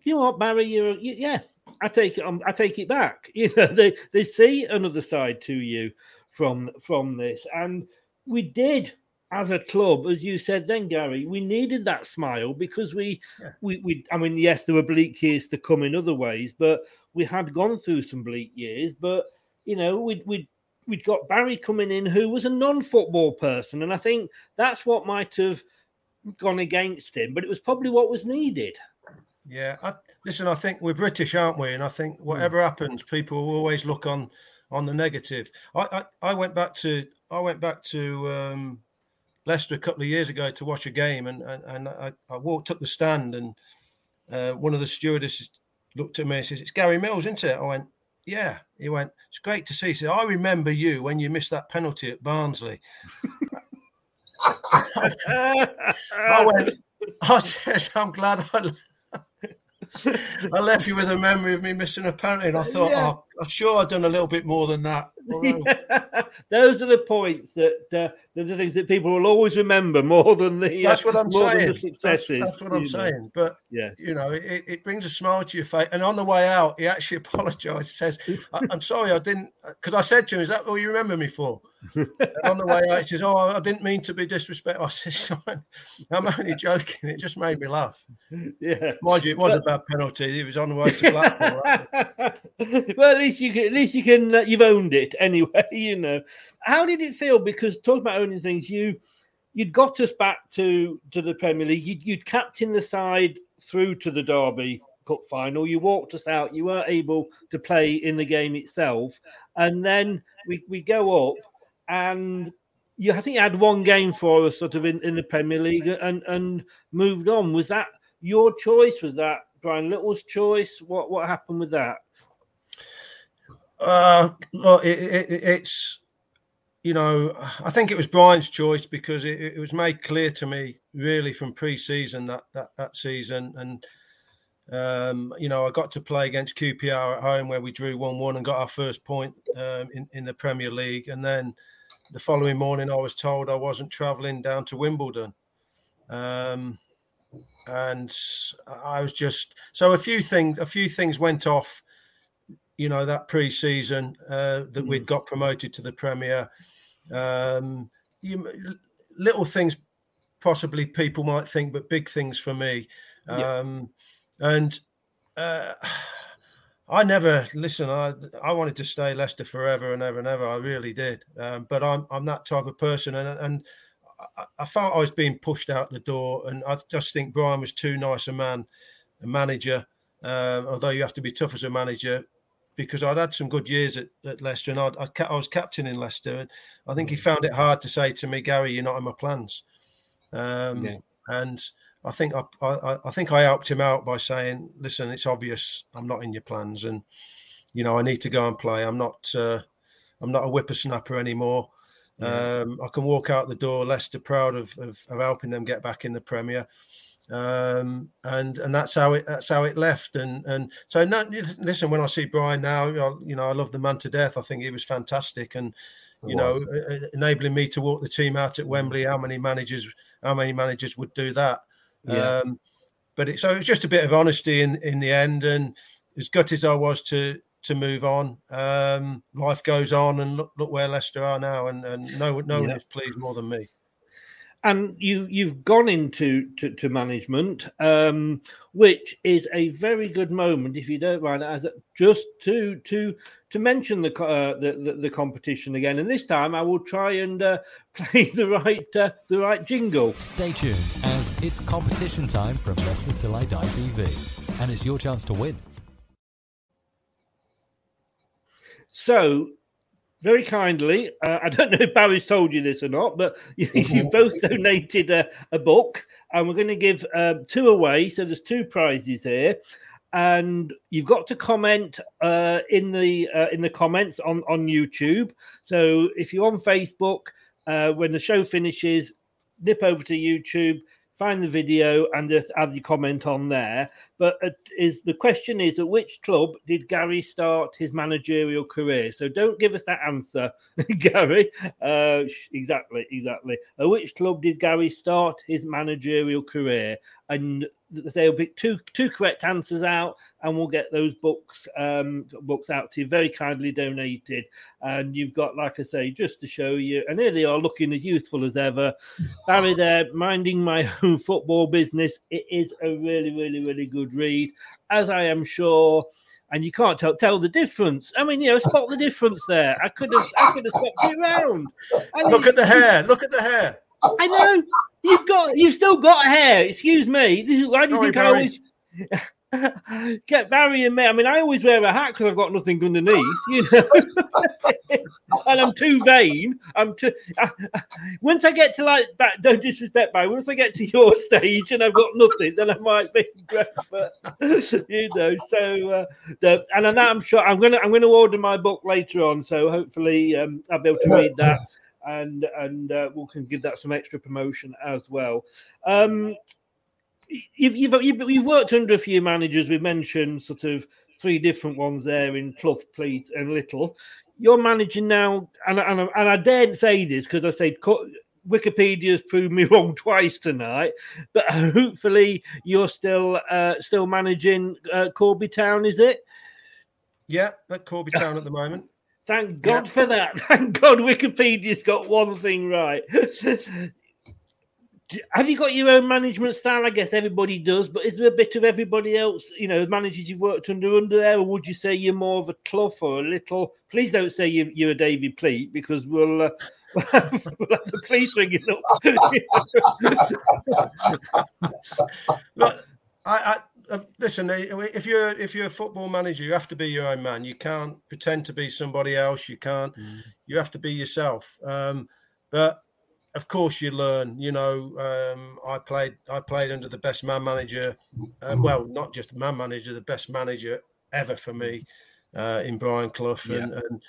you know what, Barry, you're you, yeah. I take it. I take it back. <laughs> You know, they they see another side to you from from this, and we did as a club, as you said then, Gary, we needed that smile because we, yeah. we, we, I mean, yes, there were bleak years to come in other ways, but we had gone through some bleak years. But you know, we we we'd got Barry coming in who was a non-football person, and I think that's what might have gone against him. But it was probably what was needed. Yeah, I, listen, I think we're British, aren't we? And I think whatever mm. happens, people will always look on on the negative. I, I, I went back to I went back to um, Leicester a couple of years ago to watch a game, and and, and I, I walked up the stand, and uh, one of the stewardesses looked at me and says, "It's Gary Mills, isn't it?" I went, "Yeah." He went, "It's great to see." He said, "I remember you when you missed that penalty at Barnsley." <laughs> I went, I said, "I'm glad I." <laughs> I left you with a memory of me missing a penalty, and I thought, yeah. oh, I'm sure I've done a little bit more than that. <laughs> Yeah. Those are the points that uh, those are things that people will always remember more than the. That's what I'm saying. successes. That's, that's what I'm know. saying. But yeah, you know, it, it brings a smile to your face. And on the way out, he actually <laughs> apologised. Says, "I'm sorry, I didn't," because I said to him, "Is that all you remember me for?" and on the way out, he says, "Oh, I didn't mean to be disrespectful." I said, <laughs> "I'm only joking. It just made me laugh." Yeah, mind you, it was but... a bad penalty. It was on the way to Blackpool. Well, at least you can, at least you can, uh, you've owned it <laughs> anyway. You know, how did it feel? Because talking about owning things, you you'd got us back to to the Premier League. You'd, you'd captained the side through to the Derby Cup final. You walked us out. You weren't able to play in the game itself, and then we we go up and you I think you had one game for us sort of in, in the Premier League and and moved on. Was that your choice? Was that Brian Little's choice? What what happened with that? Uh, look, it, it, it's you know, I think it was Brian's choice because it, it was made clear to me really from pre-season that that that season, and um, you know, I got to play against QPR at home where we drew one-one and got our first point um, in in the Premier League, and then the following morning, I was told I wasn't travelling down to Wimbledon. Um, and I was just so a few things. A few things went off. You know that pre-season uh, that mm. we'd got promoted to the Premier. Um, you, little things, possibly people might think, but big things for me. Um, yeah. And uh, I never listen. I I wanted to stay Leicester forever and ever and ever. I really did. Um, but I'm I'm that type of person, and and I, I, felt I was being pushed out the door, and I just think Brian was too nice a man, a manager. Um, although you have to be tough as a manager, because I'd had some good years at, at Leicester, and I'd, I'd, i was captain in Leicester, and I think he found it hard to say to me, Gary, you're not in my plans. Um, yeah. And I think I, I, I think I helped him out by saying, "Listen, it's obvious I'm not in your plans, and you know I need to go and play. I'm not uh, I'm not a whippersnapper anymore. Yeah. Um, I can walk out the door, Leicester proud of, of, of helping them get back in the Premier." Um, and and that's how it that's how it left. And and so no, listen, when I see Brian now, you know, I love the man to death. I think he was fantastic, and you wow. know, enabling me to walk the team out at Wembley. How many managers? How many managers would do that? Yeah. Um, but it, so it was just a bit of honesty in in the end, and as gutted as I was to to move on, um, life goes on, and look look where Leicester are now, and and no no yeah. one is pleased more than me. And you you've gone into to, to management, um, which is a very good moment, if you don't mind, just to to to mention the, uh, the, the, the competition again. And this time, I will try and uh, <laughs> play the right uh, the right jingle. Stay tuned as it's competition time from Leicester Till I Die TV, and it's your chance to win. So, very kindly, uh, I don't know if Barry's told you this or not, but <laughs> you, you <laughs> both donated a, a, book, and we're going to give uh, two away. So there's two prizes here and you've got to comment uh, in the uh, in the comments on on YouTube. So if you're on Facebook, uh, when the show finishes, nip over to YouTube, find the video, and just add your comment on there. But is the question is at which club did Gary start his managerial career? So don't give us that answer, <laughs> Gary. Uh, exactly, exactly. At which club did Gary start his managerial career? And they'll pick two two correct answers out, and we'll get those books um, books out to you, very kindly donated. And you've got, like I say, just to show you, and here they are, looking as youthful as ever. Barry there, minding my <laughs> own football business. It is a really, really, really good read, as I am sure and you can't tell tell the difference. I mean, you know, spot the difference there. I could have I could have swapped it around. look at the hair. Look at the hair. I know you've got you've still got hair. Excuse me. This is, why do you Sorry, think I always get Barry and me? I mean, I always wear a hat because I've got nothing underneath, you know. <laughs> and I'm too vain. I'm too. <laughs> once I get to like that, don't disrespect Barry. Once I get to your <laughs> stage and I've got nothing, then I might be great. But you know, so uh, the, and that, I'm sure I'm gonna I'm gonna order my book later on. So hopefully um, I'll be able to read that and and uh, we can give that some extra promotion as well. Um, you've, you've you've worked under a few managers. We mentioned sort of three different ones there in Clough, Pleat, and Little. You're managing now, and and, and I daren't say this because I co- Wikipedia's proved me <laughs> wrong twice tonight, but hopefully you're still uh, still managing uh, Corby Town, is it? Yeah, at Corby Town at the moment. Thank God for that. <laughs> Thank God Wikipedia's got one thing right. <laughs> Have you got your own management style? I guess everybody does, but is there a bit of everybody else, you know, managers you've worked under under there, or would you say you're more of a Clough or a little? Please don't say you, you're a David Pleat because we'll, uh, <laughs> we'll have the police ringing up. Look, I, I listen. If you're if you're a football manager, you have to be your own man. You can't pretend to be somebody else. You can't. You have to be yourself. Um, but of course, you learn. You know, um, I played I played under the best man manager. Uh, well, not just man manager, the best manager ever for me uh, in Brian Clough, and, and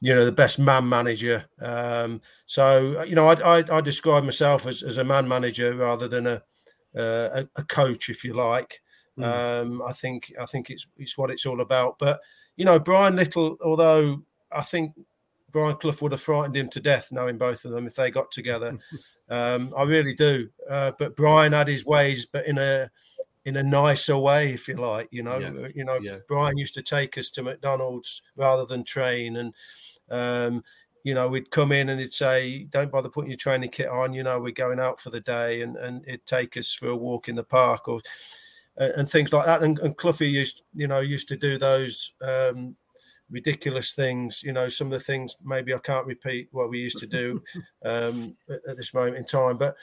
you know the best man manager. Um, so you know, I, I, I describe myself as, as a man manager rather than a uh, a, a coach, if you like. Hmm. Um, I think I think it's it's what it's all about. But you know, Brian Little, although I think Brian Clough would have frightened him to death, knowing both of them if they got together. <laughs> um, I really do. Uh, but Brian had his ways, but in a in a nicer way, if you like. You know, Yes, you know, yeah. Brian used to take us to McDonald's rather than train, and um, you know, we'd come in and he'd say, "Don't bother putting your training kit on." You know, we're going out for the day, and and it'd take us for a walk in the park or and, and things like that. And, and Cloughie used, you know, used to do those um, ridiculous things. You know, some of the things maybe I can't repeat what we used to do <laughs> um, at, at this moment in time, but.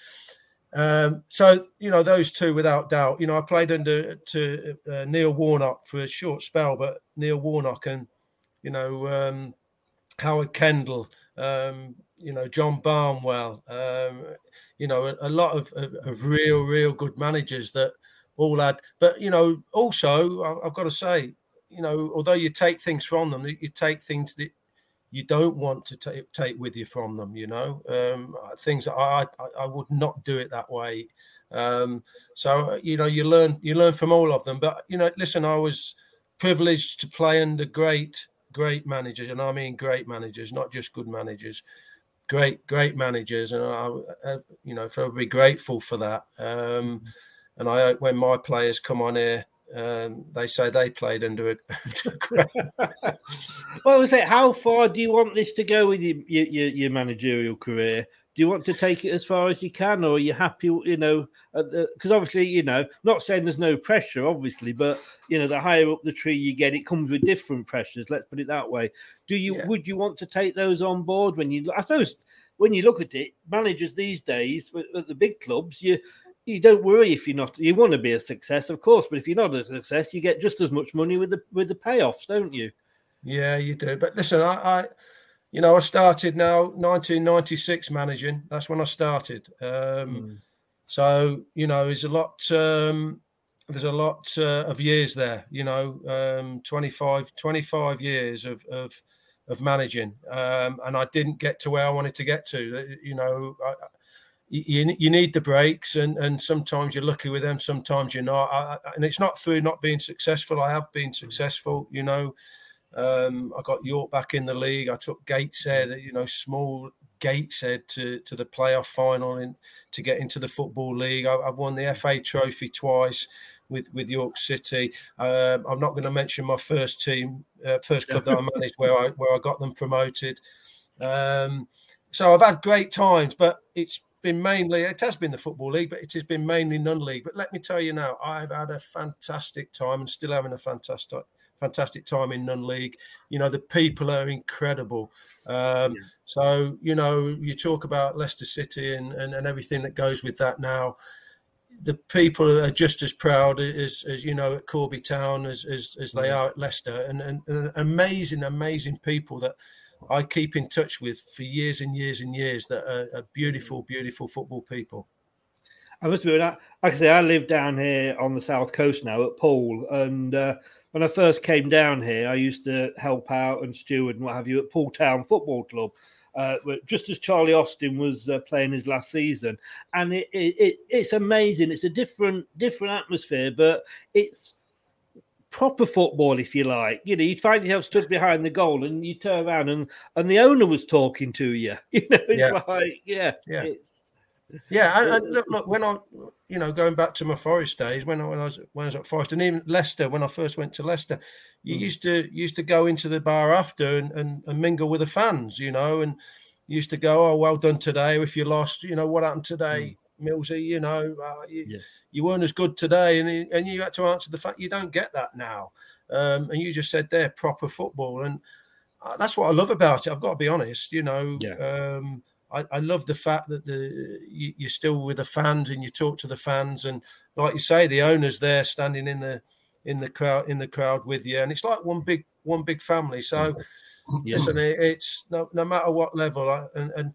Um, so you know those two without doubt. You know I played under to uh, Neil Warnock for a short spell, but Neil Warnock and you know um, Howard Kendall, um, you know John Barnwell, um, you know a, a lot of, of, of real, real good managers that all had. But you know also I've got to say, you know although you take things from them, you take things that you don't want to take with you from them. You know um, things that I, I I would not do it that way. Um, so you know you learn you learn from all of them. But you know listen, I was privileged to play under great great managers, and I mean great managers, not just good managers. Great, great managers, and I, I you know, feel be grateful for that. Um, and I hope when my players come on here, um, they say they played under a, <laughs> under a great. <laughs> Well, I it? how far do you want this to go with your, your, your, managerial career? Do you want to take it as far as you can, or are you happy? You know, because obviously, you know, not saying there's no pressure, obviously, but you know, the higher up the tree you get, it comes with different pressures. Let's put it that way. Do you? Would you want to take those on board when you? I suppose when you look at it, managers these days at the big clubs, you you don't worry if you're not. You want to be a success, of course, but if you're not a success, you get just as much money with the with the payoffs, don't you? Yeah, you do. But listen, I, I you know, I started now 1996 managing. That's when I started. Um, So you know, there's a lot. Um, there's a lot uh, of years there. You know, um, 25, 25 years of of, of managing, um, and I didn't get to where I wanted to get to. Uh, You know, I- you, you need the breaks, and and sometimes you're lucky with them, sometimes you're not. I, I- and it's not through not being successful. I have been successful. You know, um, I got York back in the league. I took Gateshead, you know, small Gateshead to to the playoff final and to get into the football league. I, have won the FA Trophy twice with with York City. Um, I'm not going to mention my first team, uh, first club that I <laughs> managed, where I where I got them promoted. Um, so I've had great times, but it's been mainly it has been the football league, but it has been mainly non-league. But let me tell you now, I've had a fantastic time and still having a fantastic fantastic time in non-league. You know, the people are incredible. Um, yeah. So you know, you talk about Leicester City and, and and everything that goes with that now. The people are just as proud as, as you know at Corby Town as as, as they are at Leicester, and, and, and amazing, amazing people that I keep in touch with for years and years and years that are, are beautiful, beautiful football people. I must admit, like I say, I live down here on the south coast now at Poole, and uh, when I first came down here, I used to help out and steward and what have you at Poole Town Football Club. Uh, just as Charlie Austin was uh, playing his last season, and it, it, it, it's amazing. It's a different different atmosphere, but it's proper football, if you like. You know, you'd find yourself stood behind the goal and you turn around and and the owner was talking to you. <laughs> You know, it's yeah. like, yeah, yeah. yeah, and, and look, look, when I, you know, going back to my Forest days, when I, when I was when I was at Forest, and even Leicester, when I first went to Leicester, you mm. used to used to go into the bar after and, and, and mingle with the fans, you know, and used to go, oh, well done today. If you lost, you know, what happened today? Mm. Millsy, you know, uh, you, yeah. you, weren't as good today, and and you had to answer the fact you don't get that now. Um, and you just said there proper football, and uh, that's what I love about it. I've got to be honest, you know. Yeah. Um, I, I, love the fact that the you, you're still with the fans and you talk to the fans, and like you say, the owners there standing in the in the crowd in the crowd with you, and it's like one big one big family. So. Yeah. Listen, it's no, no matter what level, and, and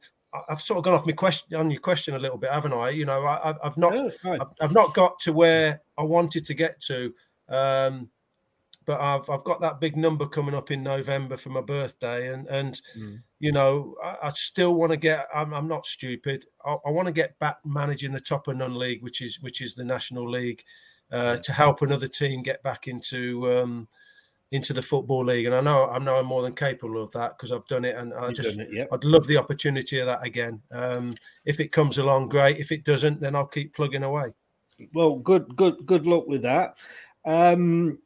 I've sort of gone off my question on your question a little bit, haven't I? You know, I, have not, I've, I've, not got to where I wanted to get to, um, but I've I've got that big number coming up in November for my birthday, and and mm. you know, I, I still want to get. I'm, I'm not stupid. I, I want to get back managing the top of non-league, which is which is the National League, uh, to help another team get back into. Um, into the football league, and I know I know I'm more than capable of that because I've done it, and I You've just it, yeah. I'd love the opportunity of that again. Um, if it comes along, great. If it doesn't, then I'll keep plugging away. Well, good, good, good luck with that. Um,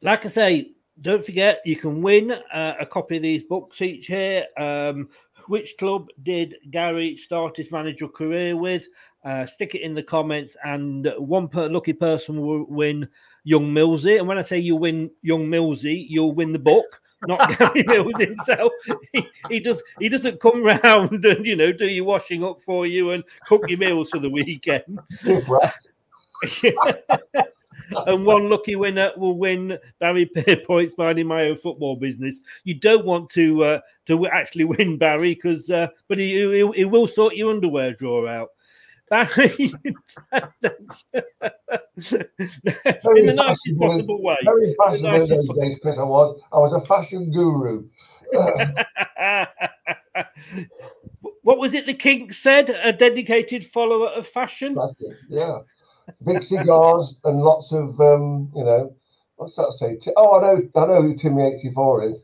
like I say, don't forget you can win uh, a copy of these books each here. Um, which club did Gary start his managerial career with? Uh, stick it in the comments, and one per- lucky person will win young Millsy. And when I say you win young Millsy, you'll win the book. Not <laughs> Gary Mills himself. He, he does. He doesn't come <laughs> round and you know do your washing up for you and cook your meals for the weekend. <laughs> and one lucky winner will win Barry Points minding my own football business. You don't want to uh, to actually win Barry because, uh, but he, he, he will sort your underwear drawer out. In the nicest possible way. Very fashionable days, Chris. I was. I was a fashion guru. <laughs> what was it the Kinks said? A dedicated follower of fashion. Yeah, big cigars and lots of um, you know. What's that say? Oh, I know. I know who Timmy eighty four is.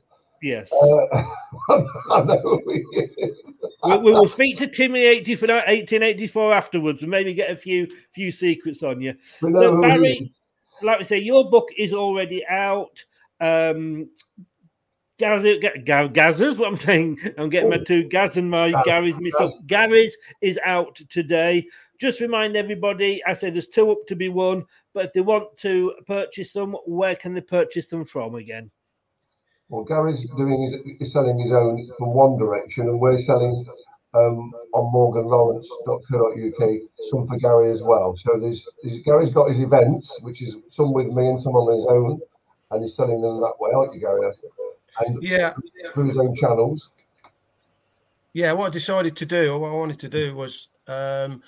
Yes. Uh, <laughs> I know we, we, will speak to Timmy 80 for 1884 afterwards and maybe get a few few secrets on you. So, Barry, like we say, your book is already out. Um, Gaz, Gazers, what I'm saying, I'm getting my two Gaz and my Gary's mixed up. Gary's is out today. Just remind everybody, I say there's two up to be won, but if they want to purchase them, where can they purchase them from again? Well, Gary's doing his, selling his own from one direction, and we're selling um, on morganlawrence.co.uk some for Gary as well. So there's, there's, Gary's got his events, which is some with me and some on his own, and he's selling them that way, aren't you, Gary? And yeah, through his own channels. Yeah, what I decided to do, or what I wanted to do was. Um,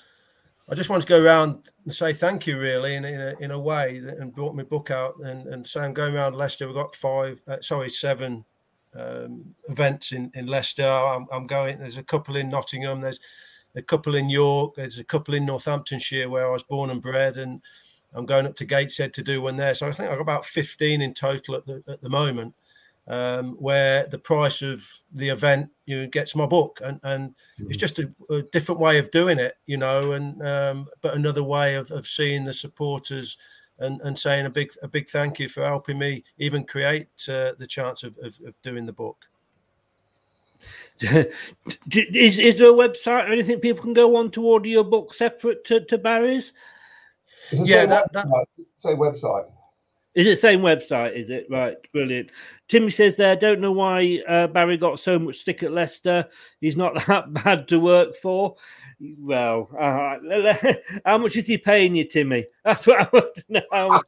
I just want to go around and say thank you, really, in, in, a, in a way, and brought my book out and, and going around Leicester. We've got five, uh, sorry, seven um, events in, in Leicester. I'm, I'm, going, there's a couple in Nottingham, there's a couple in York, there's a couple in Northamptonshire where I was born and bred, and I'm going up to Gateshead to do one there. So I think I've got about 15 in total at the, at the moment. Um, where the price of the event you know, gets my book, and and mm. it's just a, a, different way of doing it, you know, and um, but another way of, of seeing the supporters and, and saying a big a big thank you for helping me even create uh, the chance of, of, of doing the book. <laughs> is, is there a website or anything people can go on to order your book separate to, to Barry's? Yeah, that, that same website. Is it the same website? Is it right? Brilliant. Timmy says there. Don't know why uh, Barry got so much stick at Leicester. He's not <laughs> that bad to work for. Well, uh, <laughs> how much is he paying you, Timmy? <laughs> That's what I want to know.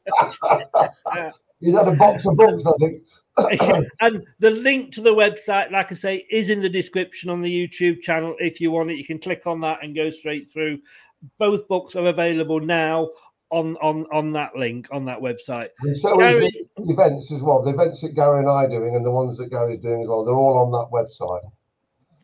He's had a box of books, I think. and the link to the website, like I say, is in the description on the YouTube channel. If you want it, you can click on that and go straight through. Both books are available now on on on that link on that website. And so Gary, events as well. The events that Gary and I are doing, and the ones that Gary's doing as well. They're all on that website.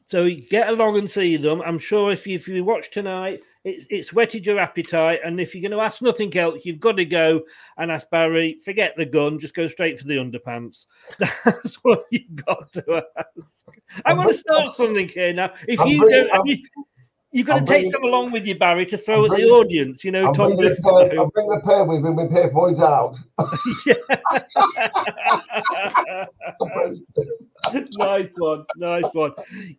So get along and see them. I'm sure if you if you watch tonight, it's it's whetted your appetite. And if you're going to ask nothing else, you've got to go and ask Barry. Forget the gun, just go straight for the underpants. <laughs> That's what you've got to ask. I want to start something here now. If you don't, You've got to take some along with you, Barry, to throw at the audience. You know, I'll Tom. Bring the I'll bring the pair with me when pair points out. <laughs> <laughs> nice one, nice one,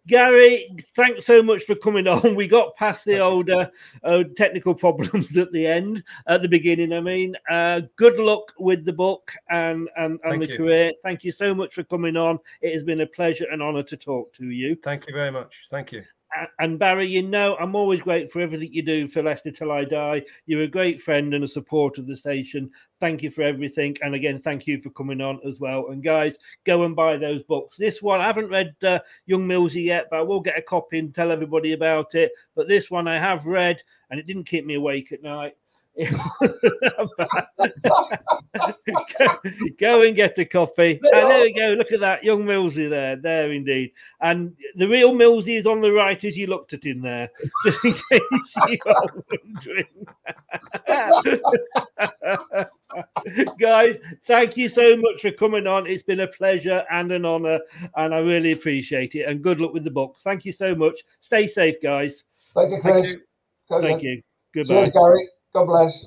Gary. Thanks so much for coming on. We got past the older uh, technical <laughs> problems at the end, at the beginning. I mean, uh, good luck with the book and and, and the you. career. Thank you so much for coming on. It has been a pleasure and honour to talk to you. Thank you very much. Thank you and Barry, you know, I'm always grateful for everything you do for Leicester till I die. You're a great friend and a supporter of the station. Thank you for everything. And again, thank you for coming on as well. And guys, go and buy those books. This one, I haven't read uh, Young Millsy yet, but I will get a copy and tell everybody about it. But this one I have read, and it didn't keep me awake at night. <laughs> go, and get a coffee. <laughs> And there we go. Look at that young Millsy there. There indeed. And the real Millsy is on the right as you looked at him there. <laughs> Just in case you are wondering. Guys, thank you so much for coming on. It's been a pleasure and an honor, and I really appreciate it. And good luck with the books. Thank you so much. Stay safe, guys. Thank you, Chris. Thank you. Thank you. Goodbye. Cheers, Gary. God bless.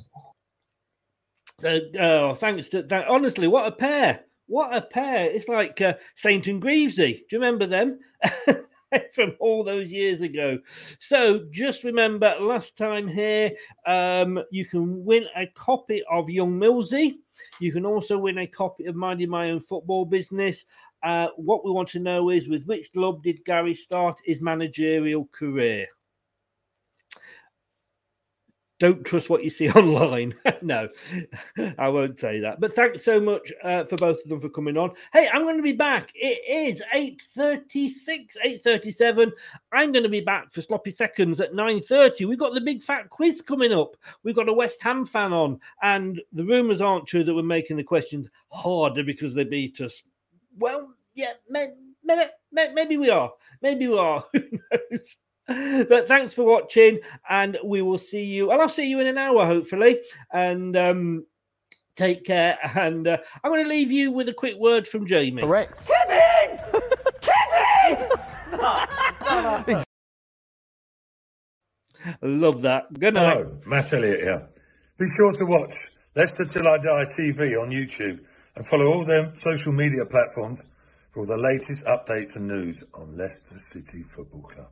Oh, thanks to that. Honestly, what a pair! What a pair! It's like uh, Saint and Greavesy. Do you remember them? <laughs> From all those years ago. So just remember, last time here, um, you can win a copy of Young Millsy. You can also win a copy of Minding My Own Football Business. Uh, what we want to know is with which club did Gary start his managerial career? Don't trust what you see <laughs> online. <laughs> no, I won't say that. But thanks so much uh, for both of them for coming on. Hey, I'm going to be back. It is 8.36, 8.37. I'm going to be back for Sloppy Seconds at 9.30. We've got the big fat quiz coming up. We've got a West Ham fan on. And the rumours aren't true that we're making the questions harder because they beat us. Well, yeah, maybe, maybe we are. Maybe we are. <laughs> Who knows? But thanks for watching, and we will see you. And I'll see you in an hour, hopefully. And um, take care. And uh, I'm going to leave you with a quick word from Jamie. Correct. Kevin! Kevin! <laughs> Love that. Good night. Hello, Matt Elliott here. Be sure to watch Leicester Till I Die TV on YouTube and follow all their social media platforms for all the latest updates and news on Leicester City Football Club.